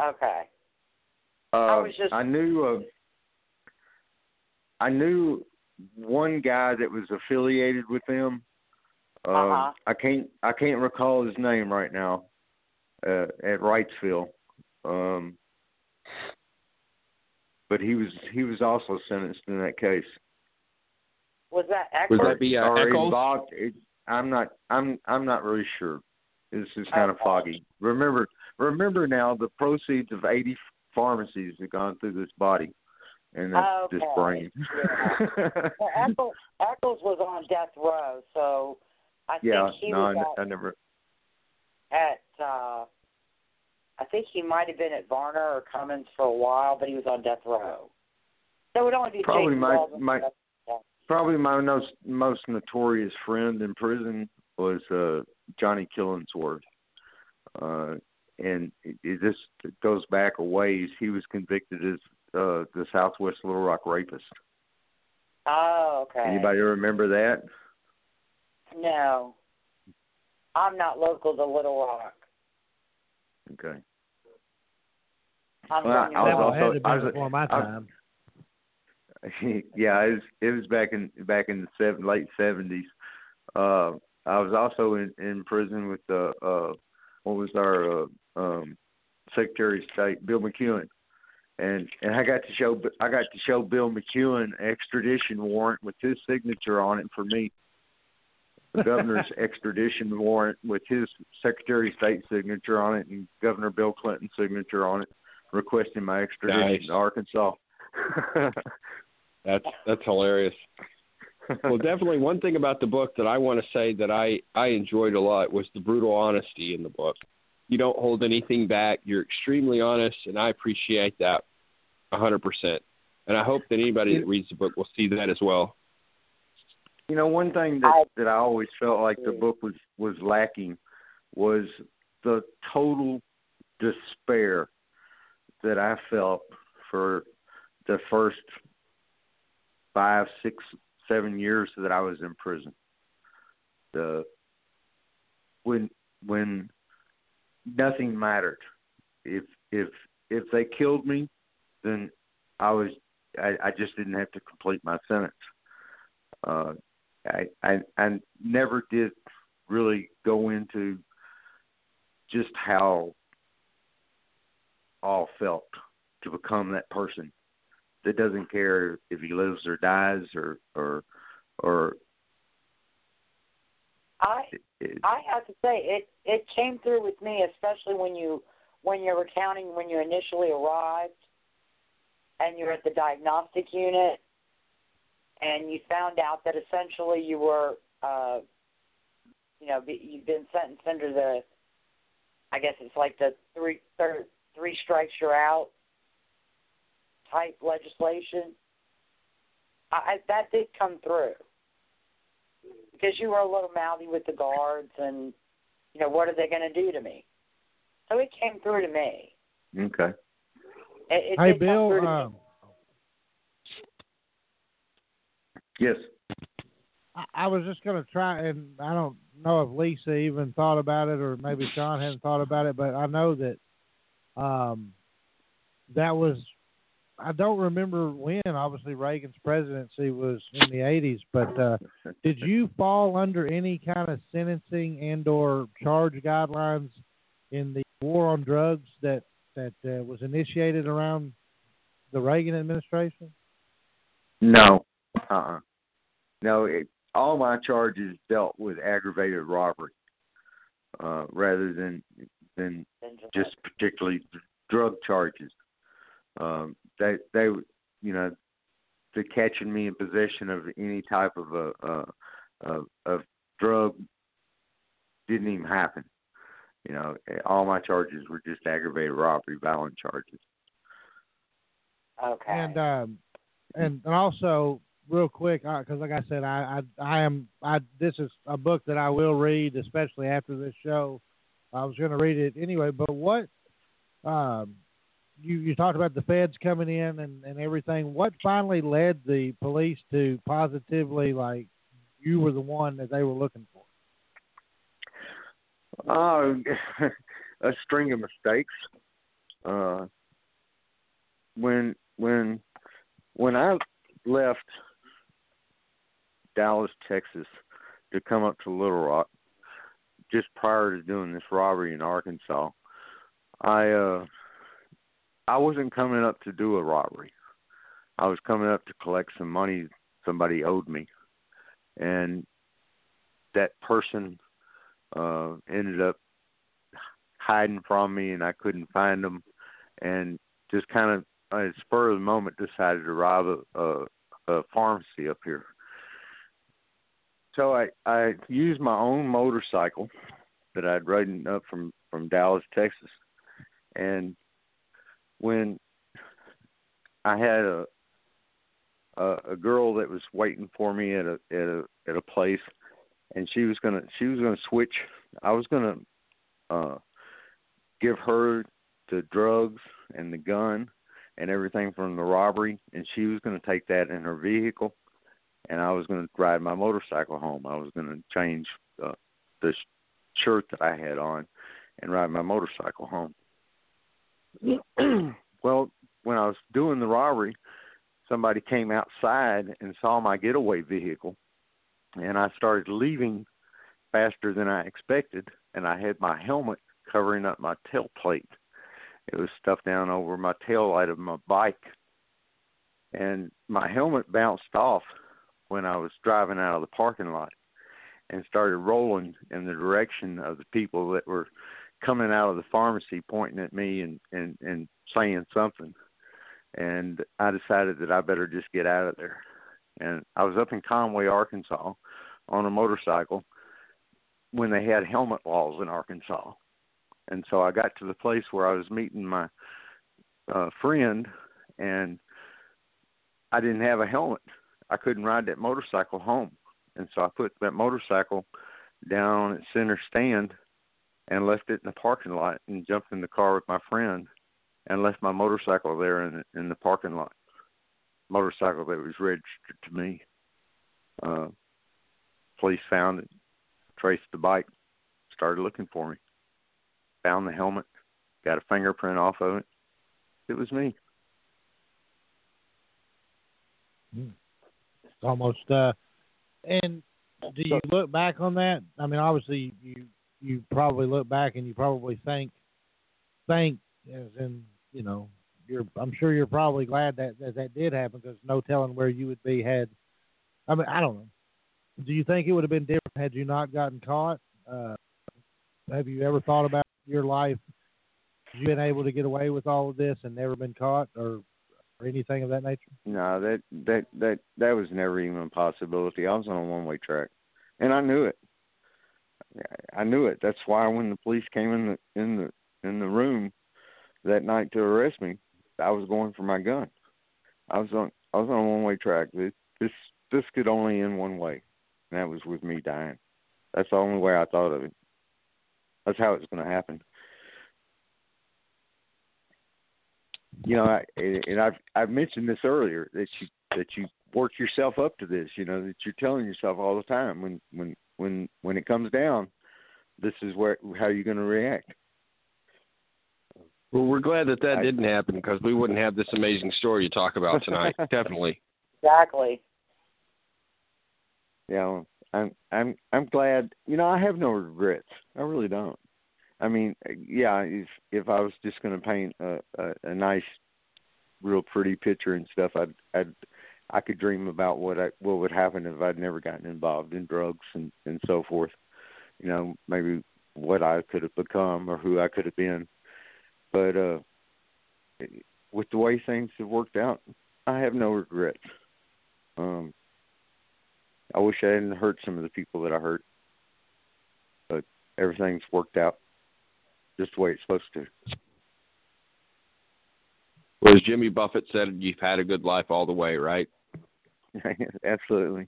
Speaker 6: Okay.
Speaker 8: Uh,
Speaker 6: I was just-
Speaker 8: I knew uh, I knew one guy that was affiliated with them. Uh,
Speaker 6: Uh-huh.
Speaker 8: I can't I can't recall his name right now. Uh, at Wrightsville, um, but he was he was also sentenced in that case.
Speaker 6: Was that Eckert?
Speaker 7: Was that be uh,
Speaker 8: or
Speaker 7: Echols?
Speaker 8: involved. It, I'm not I'm I'm not really sure. This is kind of foggy. Remember remember now the proceeds of 80 pharmacies have gone through this body and this, this
Speaker 6: Okay,
Speaker 8: brain.
Speaker 6: well, Echols, Echols was on death row, so I
Speaker 8: yeah,
Speaker 6: think he
Speaker 8: no, I,
Speaker 6: was
Speaker 8: I never.
Speaker 6: at, at uh I think he might have been at Varner or Cummins for a while, but he was on death row. So it would only be
Speaker 8: Probably my- my- Probably my most most notorious friend in prison was uh Johnny Killingsworth. Uh and it, it just goes back a ways. He was convicted as uh the Southwest Little Rock rapist.
Speaker 6: Oh, okay.
Speaker 8: Anybody remember that?
Speaker 6: No. I'm not local to Little Rock.
Speaker 8: Okay.
Speaker 6: I'm
Speaker 8: Well,
Speaker 6: from
Speaker 8: I was also-
Speaker 4: had to
Speaker 8: I was-
Speaker 4: before my
Speaker 8: I
Speaker 4: time.
Speaker 8: yeah, it was it was back in back in the seven, late seventies. Uh, I was also in in prison with uh, uh what was our uh, um Secretary of State Bill McCuen, and and I got to show I got to show Bill McCuen extradition warrant with his signature on it for me. The governor's extradition warrant with his Secretary of State signature on it and Governor Bill Clinton's signature on it, requesting my extradition
Speaker 10: Nice.
Speaker 8: to Arkansas.
Speaker 10: That's that's hilarious. well, definitely one thing about the book that I want to say that I I enjoyed a lot was the brutal honesty in the book. You don't hold anything back. You're extremely honest, and I appreciate that a hundred percent. And I hope that anybody that reads the book will see that as well.
Speaker 8: You know, one thing that that I always felt like the book was was lacking was the total despair that I felt for the first five, six, seven years that I was in prison. The when when nothing mattered. If if if they killed me, then I was I, I just didn't have to complete my sentence. Uh, I, I I never did really go into just how all felt to become that person that doesn't care if he lives or dies or or or
Speaker 6: I
Speaker 8: it,
Speaker 6: I have to say it it came through with me, especially when you when you're recounting when you initially arrived and you're at the diagnostic unit and you found out that essentially you were uh you know be- you've been sentenced under the I guess it's like the three third, three strikes you're out type legislation. I, I that did come through because you were a little mouthy with the guards and you know what are they going to do to me so it came through to me
Speaker 8: okay.
Speaker 6: it, it
Speaker 4: Hey, Bill.
Speaker 6: through to me.
Speaker 4: Um,
Speaker 8: Yes.
Speaker 4: I, I was just going to try, and I don't know if Lisa even thought about it, or maybe Sean hadn't thought about it, but I know that um, that was. I don't remember when. Obviously, Reagan's presidency was in the '80s, but uh, did you fall under any kind of sentencing and/or charge guidelines in the war on drugs that that uh, was initiated around the Reagan administration?
Speaker 8: No. Uh-uh. No, it, all my charges dealt with aggravated robbery, uh, rather than than just particularly drug charges. Um, they they you know the catching me in possession of any type of a uh, of, of drug didn't even happen. You know, all my charges were just aggravated robbery, violent charges.
Speaker 6: okay
Speaker 4: And um, and and also real quick, because like I said, I, I I am I this is a book that I will read, especially after this show. I was going to read it anyway, but what um you you talked about the feds coming in and and everything. What finally led the police to positively like you were the one that they were looking for?
Speaker 8: Oh, a string of mistakes. Uh, when when when I left Dallas, Texas, to come up to Little Rock, just prior to doing this robbery in Arkansas, I uh, I wasn't coming up to do a robbery. I was coming up to collect some money somebody owed me, and that person uh, ended up hiding from me, and I couldn't find them, and just kind of at spur of the moment decided to rob a, a, a pharmacy up here. So I I used my own motorcycle that I'd ridden up from from Dallas, Texas, and when I had a a, a girl that was waiting for me at a at a at a place, and she was gonna she was gonna switch. I was gonna uh, give her the drugs and the gun and everything from the robbery, and she was gonna take that in her vehicle, and I was gonna ride my motorcycle home. I was gonna change uh, the sh- shirt that I had on and ride my motorcycle home. well, when I was doing the robbery, somebody came outside and saw my getaway vehicle, and I started leaving faster than I expected, and I had my helmet covering up my tailplate. It was stuffed down over my tail light of my bike, and my helmet bounced off when I was driving out of the parking lot and started rolling in the direction of the people that were coming out of the pharmacy pointing at me and and and saying something and I decided that I better just get out of there. And I was up in Conway, Arkansas, on a motorcycle when they had helmet laws in Arkansas. And so I got to the place where I was meeting my uh, friend, and I didn't have a helmet. I couldn't ride that motorcycle home, and so I put that motorcycle down at center stand and left it in the parking lot and jumped in the car with my friend and left my motorcycle there in the, in the parking lot. Motorcycle that was registered to me. Uh, police found it, traced the bike, started looking for me. Found the helmet, got a fingerprint off of it. It was me.
Speaker 4: Hmm. Almost. uh And do you look back on that? I mean, obviously, you you probably look back and you probably think think as in you know, you're I'm sure you're probably glad that that, that did happen because no telling where you would be had. I mean, I don't know. Do you think it would have been different had you not gotten caught? Uh, have you ever thought about your life? You been able to get away with all of this and never been caught, or or anything of that nature?
Speaker 8: No, that that that that was never even a possibility. I was on a one way track, and I knew it. I knew it. That's why when the police came in the in the in the room, that night to arrest me, I was going for my gun. I was on I was on a one way track. This this this could only end one way, and that was with me dying. That's the only way I thought of it. That's how it's going to happen. You know, I, and I've I've mentioned this earlier that you that you work yourself up to this. You know that you're telling yourself all the time when when when when it comes down, this is where how you're going to react.
Speaker 10: Well, we're glad that that didn't happen because we wouldn't have this amazing story you talk about tonight. Definitely.
Speaker 6: Exactly.
Speaker 8: Yeah, I'm I'm I'm glad. You know, I have no regrets. I really don't. I mean, yeah, if if I was just going to paint a, a a nice, real pretty picture and stuff, I'd I'd I could dream about what I what would happen if I'd never gotten involved in drugs and and so forth. You know, maybe what I could have become or who I could have been but uh, with the way things have worked out, I have no regrets. Um, I wish I hadn't hurt some of the people that I hurt, but everything's worked out just the way it's supposed to.
Speaker 10: Well, as Jimmy Buffett said, you've had a good life all the way, right?
Speaker 8: Absolutely.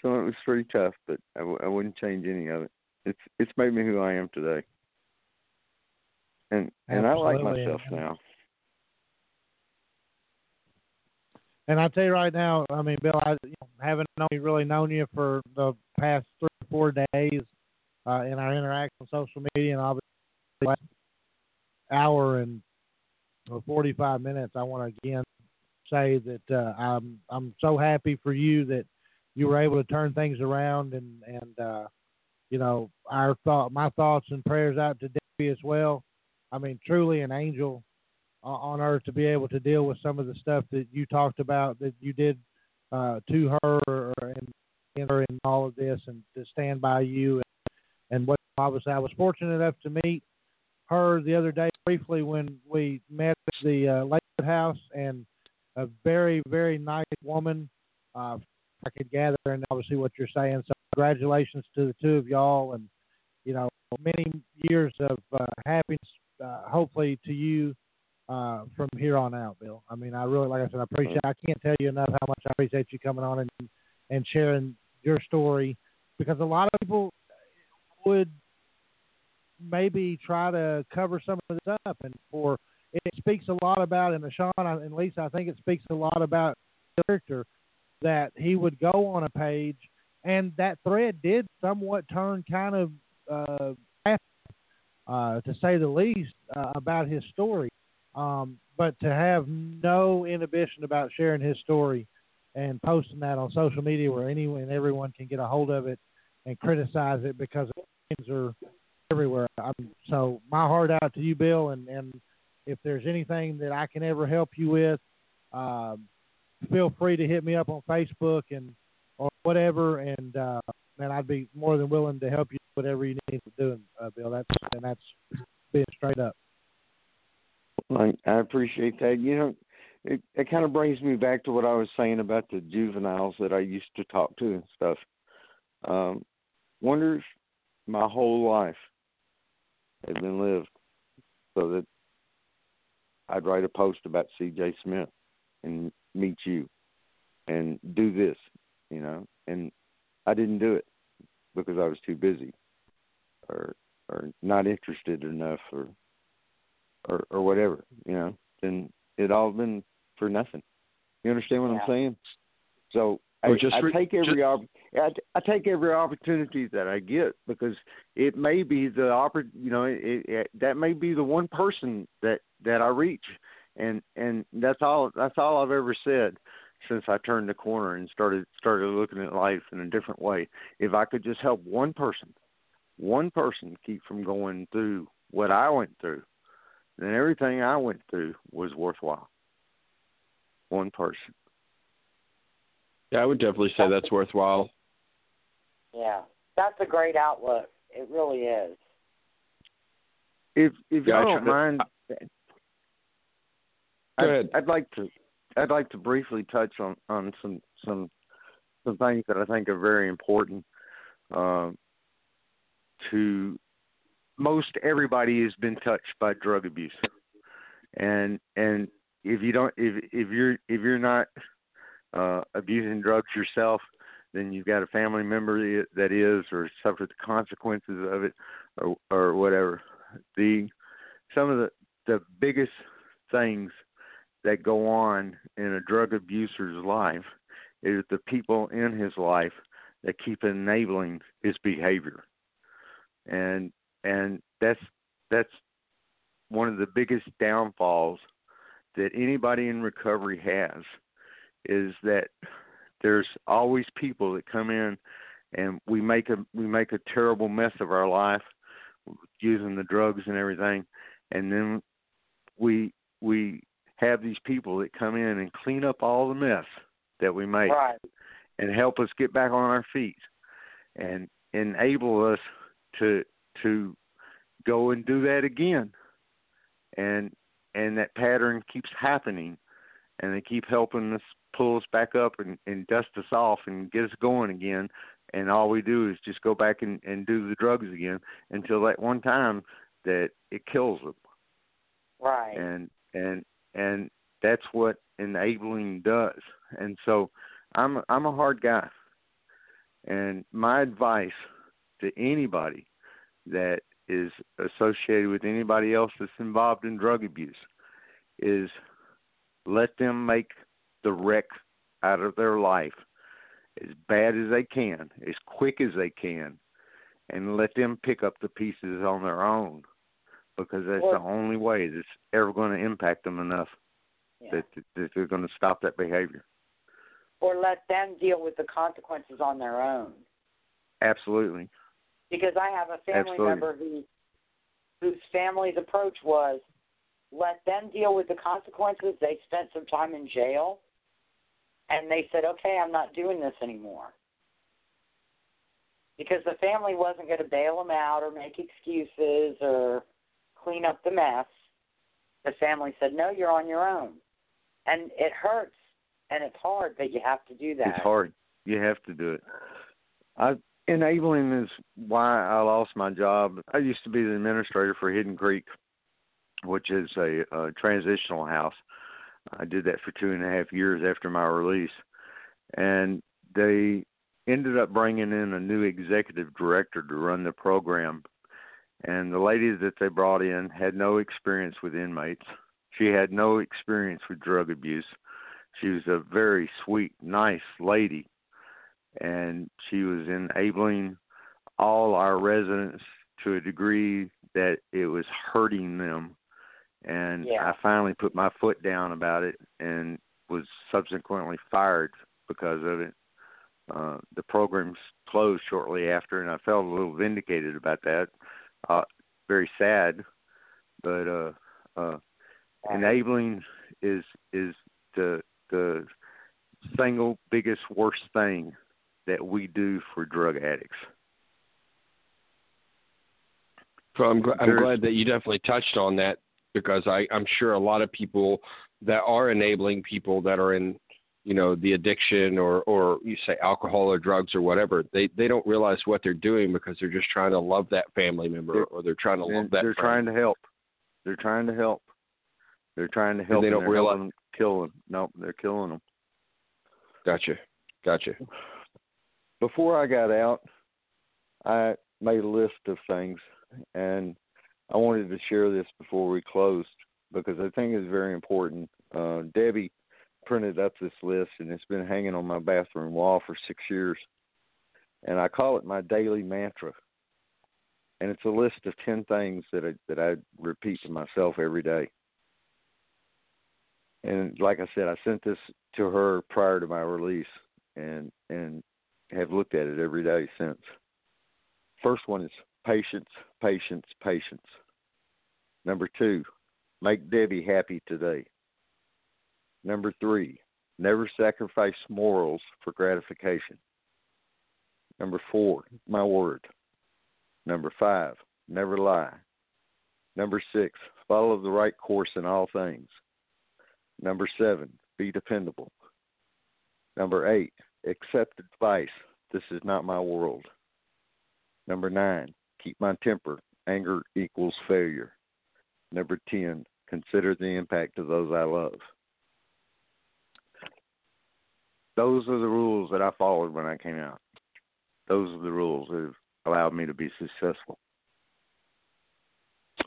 Speaker 8: So it was pretty tough, but I w- I wouldn't change any of it. It's it's made me who I am today and and
Speaker 4: Absolutely.
Speaker 8: I like myself now.
Speaker 4: And I tell you right now, I mean, Bill, I you know, haven't only really known you for the past three or four days uh, in our interaction on social media, and obviously the last hour and or 45 minutes. I want to again say that uh, I'm I'm so happy for you that you were able to turn things around, and and uh, you know our thought, my thoughts and prayers out to Debbie as well. I mean, truly an angel on earth to be able to deal with some of the stuff that you talked about that you did uh, to her and, and her in all of this, and to stand by you. And, and what obviously I was fortunate enough to meet her the other day briefly when we met at the uh, Lakewood House, and a very, very nice woman. Uh, I could gather, and obviously what you're saying. So congratulations to the two of y'all, and you know many years of uh, happiness, uh, hopefully to you uh, from here on out, Bill. I mean, I really, like I said, I appreciate. I can't tell you enough how much I appreciate you coming on and and sharing your story because a lot of people would maybe try to cover some of this up, and for it speaks a lot about, and Sean and Lisa, I think it speaks a lot about character that he would go on a page, and that thread did somewhat turn kind of, uh, uh, to say the least, uh, about his story. Um, but to have no inhibition about sharing his story and posting that on social media where anyone and everyone can get a hold of it and criticize it because things are everywhere. I'm, so my heart out to you, Bill, and, and if there's anything that I can ever help you with, um, feel free to hit me up on Facebook and or whatever, and uh, man, I'd be more than willing to help you whatever you need to do, uh, Bill. That's and that's being straight up.
Speaker 8: I, I appreciate that. You know, it it kind of brings me back to what I was saying about the juveniles that I used to talk to and stuff. Um, wonder if my whole life had been lived so that I'd write a post about C.J. Smith and meet you and do this, you know. And I didn't do it because I was too busy or or not interested enough or or or whatever, you know. Then it all been for nothing. You understand what
Speaker 6: Yeah.
Speaker 8: I'm saying? So
Speaker 10: Or
Speaker 8: I,
Speaker 10: just
Speaker 8: I
Speaker 10: re-
Speaker 8: take every
Speaker 10: just-
Speaker 8: opp- I, I take every opportunity that I get because it may be the oppor- you know it, it, that may be the one person that that I reach and and that's all that's all I've ever said since I turned the corner and started started looking at life in a different way. If I could just help one person, one person keep from going through what I went through, then everything I went through was worthwhile. One person.
Speaker 10: Yeah, I would definitely say that's worthwhile.
Speaker 6: Yeah, that's a great outlook. It really is.
Speaker 8: If if
Speaker 10: Yeah, I
Speaker 8: you don't
Speaker 10: try-
Speaker 8: mind,
Speaker 10: Go
Speaker 8: I'd,
Speaker 10: ahead.
Speaker 8: I'd like to I'd like to briefly touch on on some some some things that I think are very important um, to most everybody has been touched by drug abuse, and and if you don't if if you're if you're not uh, abusing drugs yourself, then you've got a family member that is or suffered the consequences of it or or whatever. The some of the the biggest things that go on in a drug abuser's life is the people in his life that keep enabling his behavior. And and that's that's one of the biggest downfalls that anybody in recovery has is that there's always people that come in and we make a we make a terrible mess of our life using the drugs and everything and then we we have these people that come in and clean up all the mess that we make
Speaker 6: Right.
Speaker 8: and help us get back on our feet and enable us to to go and do that again and and that pattern keeps happening and they keep helping us pull us back up and, and dust us off and get us going again. And all we do is just go back and, and do the drugs again until that one time that it kills them
Speaker 6: Right.
Speaker 8: and and and that's what enabling does. And so i'm i'm a hard guy. And my advice to anybody that is associated with anybody else that's involved in drug abuse is let them make the wreck out of their life as bad as they can as quick as they can and let them pick up the pieces on their own because that's
Speaker 6: Or-
Speaker 8: the only way that's ever going to impact them enough
Speaker 6: Yeah.
Speaker 8: that, that they're going to stop that behavior.
Speaker 6: Or let them deal with the consequences on their own.
Speaker 8: Absolutely.
Speaker 6: Because I have a family
Speaker 8: Absolutely.
Speaker 6: member who whose family's approach was let them deal with the consequences. They spent some time in jail and they said, Okay, I'm not doing this anymore. Because the family wasn't going to bail them out or make excuses or clean up the mess. The family said, "No, you're on your own," and it hurts and it's hard, but you have to do that.
Speaker 8: It's hard. You have to do it. I enabling is why I lost my job. I used to be the administrator for Hidden Creek, which is a, a transitional house. I did that for two and a half years after my release, and they ended up bringing in a new executive director to run the program. And the lady that they brought in had no experience with inmates. She had no experience with drug abuse. She was a very sweet, nice lady, and she was enabling all our residents to a degree that it was hurting them. And
Speaker 6: Yeah.
Speaker 8: I finally put my foot down about it and was subsequently fired because of it. Uh, the programs closed shortly after, and I felt a little vindicated about that. Uh, very sad, but uh, uh, enabling is is the the single biggest worst thing that we do for drug addicts.
Speaker 10: So I'm, gl- I'm glad that you definitely touched on that because I, I'm sure a lot of people that are enabling people that are in, you know, the addiction or, or you say alcohol or drugs or whatever, they, they don't realize what they're doing because they're just trying to love that family member or they're trying to love that
Speaker 8: they're
Speaker 10: friend.
Speaker 8: trying to help. They're trying to help. They're trying to help. and they
Speaker 10: don't
Speaker 8: they're
Speaker 10: realize-
Speaker 8: kill them. Nope, they're killing them.
Speaker 10: Gotcha. Gotcha.
Speaker 8: Before I got out, I made a list of things, and I wanted to share this before we closed because I think it's very important. Uh, Debbie printed up this list, and it's been hanging on my bathroom wall for six years, and I call it my daily mantra. And it's a list of ten things that I, that I repeat to myself every day. And like I said, I sent this to her prior to my release, and and have looked at it every day since. First one is patience, patience, patience. Number two, make Debbie happy today. Number three, never sacrifice morals for gratification. Number four, my word. Number five, never lie. Number six, follow the right course in all things. Number seven, be dependable. Number eight, accept advice. This is not my world. Number nine, keep my temper. Anger equals failure. Number 10, consider the impact of those I love. Those are the rules that I followed when I came out. Those are the rules that have allowed me to be successful.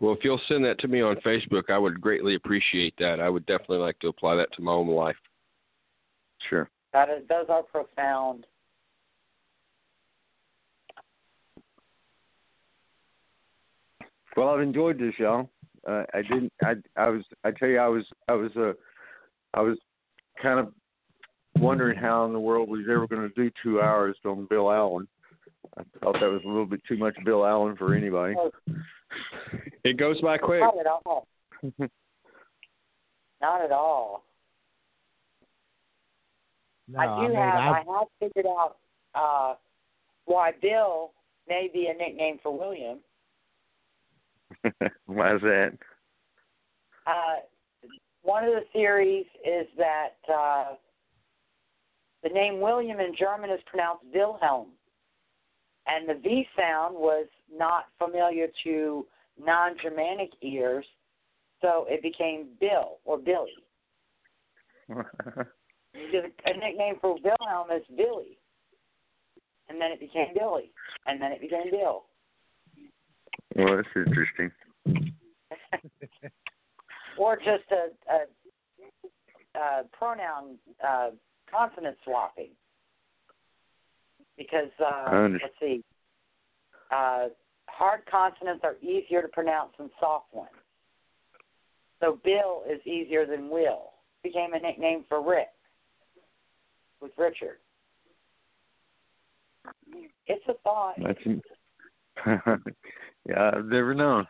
Speaker 10: Well, if you'll send that to me on Facebook, I would greatly appreciate that. I would definitely like to apply that to my own life.
Speaker 8: Sure.
Speaker 6: That is, those are profound.
Speaker 8: Well, I've enjoyed this, y'all. Uh, I didn't. I. I was. I tell you, I was. I was. Uh, I was kind of wondering how in the world we was ever going to do two hours on Bill Allen. I thought that was a little bit too much Bill Allen for anybody.
Speaker 10: It goes by quick.
Speaker 6: Not at all. Not at all.
Speaker 4: No,
Speaker 6: I do
Speaker 4: mean,
Speaker 6: have.
Speaker 4: I-
Speaker 6: I have figured out uh, why Bill may be a nickname for William.
Speaker 8: Why is that?
Speaker 6: Uh, one of the theories is that uh, the name William in German is pronounced Wilhelm, and the V sound was not familiar to non-Germanic ears, so it became Bill or Billy. A nickname for Wilhelm is Billy, and then it became Billy, and then it became Bill.
Speaker 8: Well, that's interesting.
Speaker 6: or just a, a, a pronoun uh, consonant swapping. Because uh, let's see, uh, hard consonants are easier to pronounce than soft ones. So Bill is easier than Will. Became a nickname for Rick with Richard. It's a thought.
Speaker 8: That's. yeah, I've never known.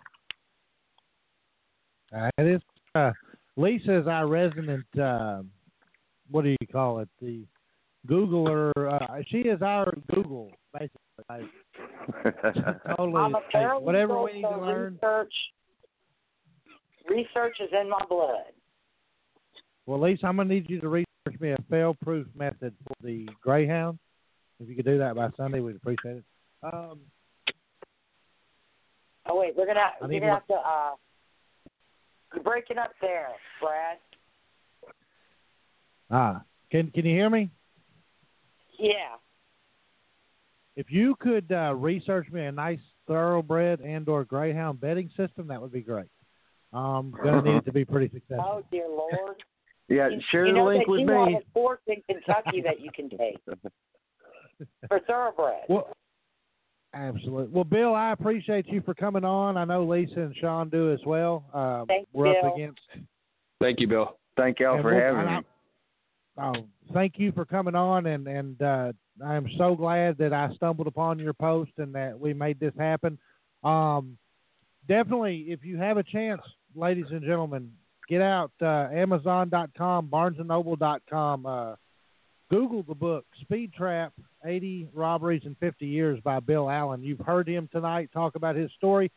Speaker 4: Uh, it is. Uh, Lisa is our resident. Uh, what do you call it? The Googler. Uh, she is our Google, basically. Like, totally.
Speaker 6: I'm a
Speaker 4: hey,
Speaker 6: paralegal,
Speaker 4: whatever we need to
Speaker 6: so
Speaker 4: learn.
Speaker 6: research research is in my blood.
Speaker 4: Well, Lisa, I'm gonna need you to research me a fail-proof method for the Greyhound. If you could do that by Sunday, we'd appreciate it. Um,
Speaker 6: Oh wait, we're gonna
Speaker 4: I
Speaker 6: we're gonna have to. uh You're breaking up there, Brad.
Speaker 4: ah, can can you hear me?
Speaker 6: Yeah.
Speaker 4: If you could uh, research me a nice thoroughbred and/or Greyhound bedding system, that would be great. Um, gonna need it to be pretty successful.
Speaker 6: Oh dear Lord.
Speaker 8: Yeah,
Speaker 6: You-
Speaker 8: share
Speaker 6: you
Speaker 8: the
Speaker 6: know
Speaker 8: link
Speaker 6: that
Speaker 8: with
Speaker 6: you
Speaker 8: me.
Speaker 6: have a course in Kentucky that you can take for thoroughbred.
Speaker 4: Well, absolutely. Well, Bill, I appreciate you for coming on. I know Lisa and Sean do as well. Um,
Speaker 6: Thank
Speaker 4: we're
Speaker 6: you.
Speaker 4: up against.
Speaker 10: Thank you, Bill.
Speaker 8: Thank y'all
Speaker 4: and
Speaker 8: for
Speaker 4: we'll-
Speaker 8: having me.
Speaker 4: I- Oh, thank you for coming on, and and uh, I am so glad that I stumbled upon your post and that we made this happen. Um, definitely, if you have a chance, ladies and gentlemen, get out uh, Amazon.com, BarnesandNoble.com. Uh, Google the book Speed Trap: 80 Robberies in 50 Years by Bill Allen. You've heard him tonight talk about his story.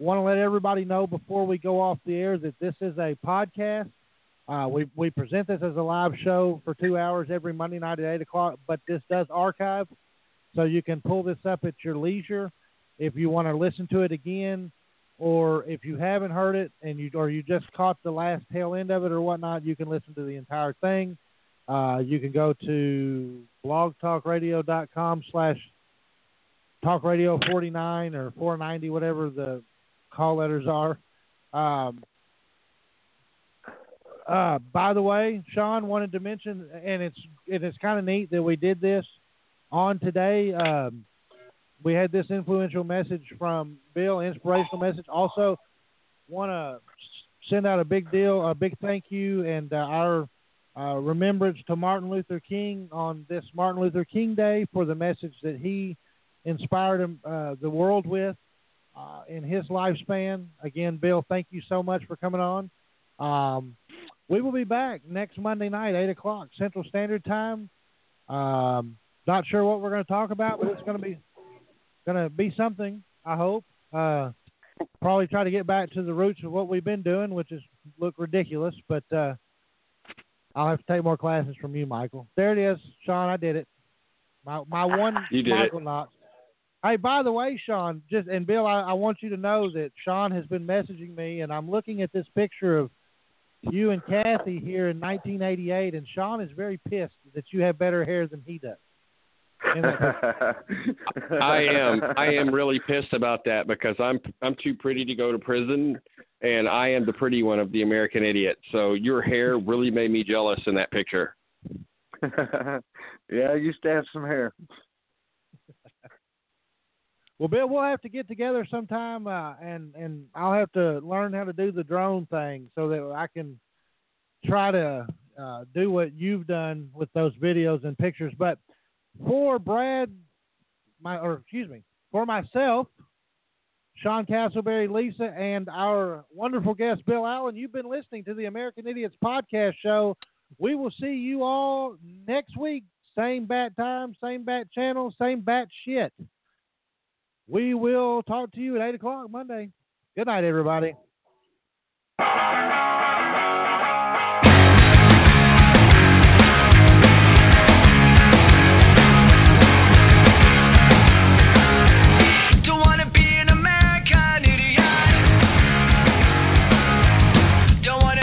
Speaker 4: Want to let everybody know before we go off the air that this is a podcast. Uh, we we present this as a live show for two hours every Monday night at eight o'clock, but this does archive, so you can pull this up at your leisure if you want to listen to it again, or if you haven't heard it and you or you just caught the last tail end of it or whatnot, you can listen to the entire thing. Uh, you can go to blogtalkradio.com slash talkradio49 or 490, whatever the call letters are. Um, uh, by the way, Sean wanted to mention, and it's it is kind of neat that we did this on today. Um, we had this influential message from Bill, inspirational message. Also, want to send out a big deal, a big thank you, and uh, our uh, remembrance to Martin Luther King on this Martin Luther King Day for the message that he inspired him, uh, the world with uh, in his lifespan. Again, Bill, thank you so much for coming on. Um, we will be back next Monday night, eight o'clock Central Standard Time. Um, not sure what we're going to talk about, but it's going to be going to be something. I hope. Uh, probably try to get back to the roots of what we've been doing, which is look ridiculous, but uh, I'll have to take more classes from you, Michael. There it is, Sean. I did it. My my one
Speaker 10: You did it.
Speaker 4: Michael Knox. Hey, by the way, Sean, just and Bill, I, I want you to know that Sean has been messaging me, and I'm looking at this picture of you and Kathy here in 1988, and Sean is very pissed that you have better hair than he does. In that picture.
Speaker 10: I am. I am really pissed about that because I'm I'm too pretty to go to prison, and I am the pretty one of the American idiot. So your hair really made me jealous in that picture.
Speaker 8: yeah, I used to have some hair.
Speaker 4: Well, Bill, we'll have to get together sometime, uh, and and I'll have to learn how to do the drone thing so that I can try to uh, do what you've done with those videos and pictures. But for Brad, my or excuse me, for myself, Sean Castleberry, Lisa, and our wonderful guest Bill Allen, you've been listening to the American Idiots podcast show. We will see you all next week. Same bat time, same bat channel, same bat shit. We will talk to you at 8 o'clock Monday. Good night, everybody.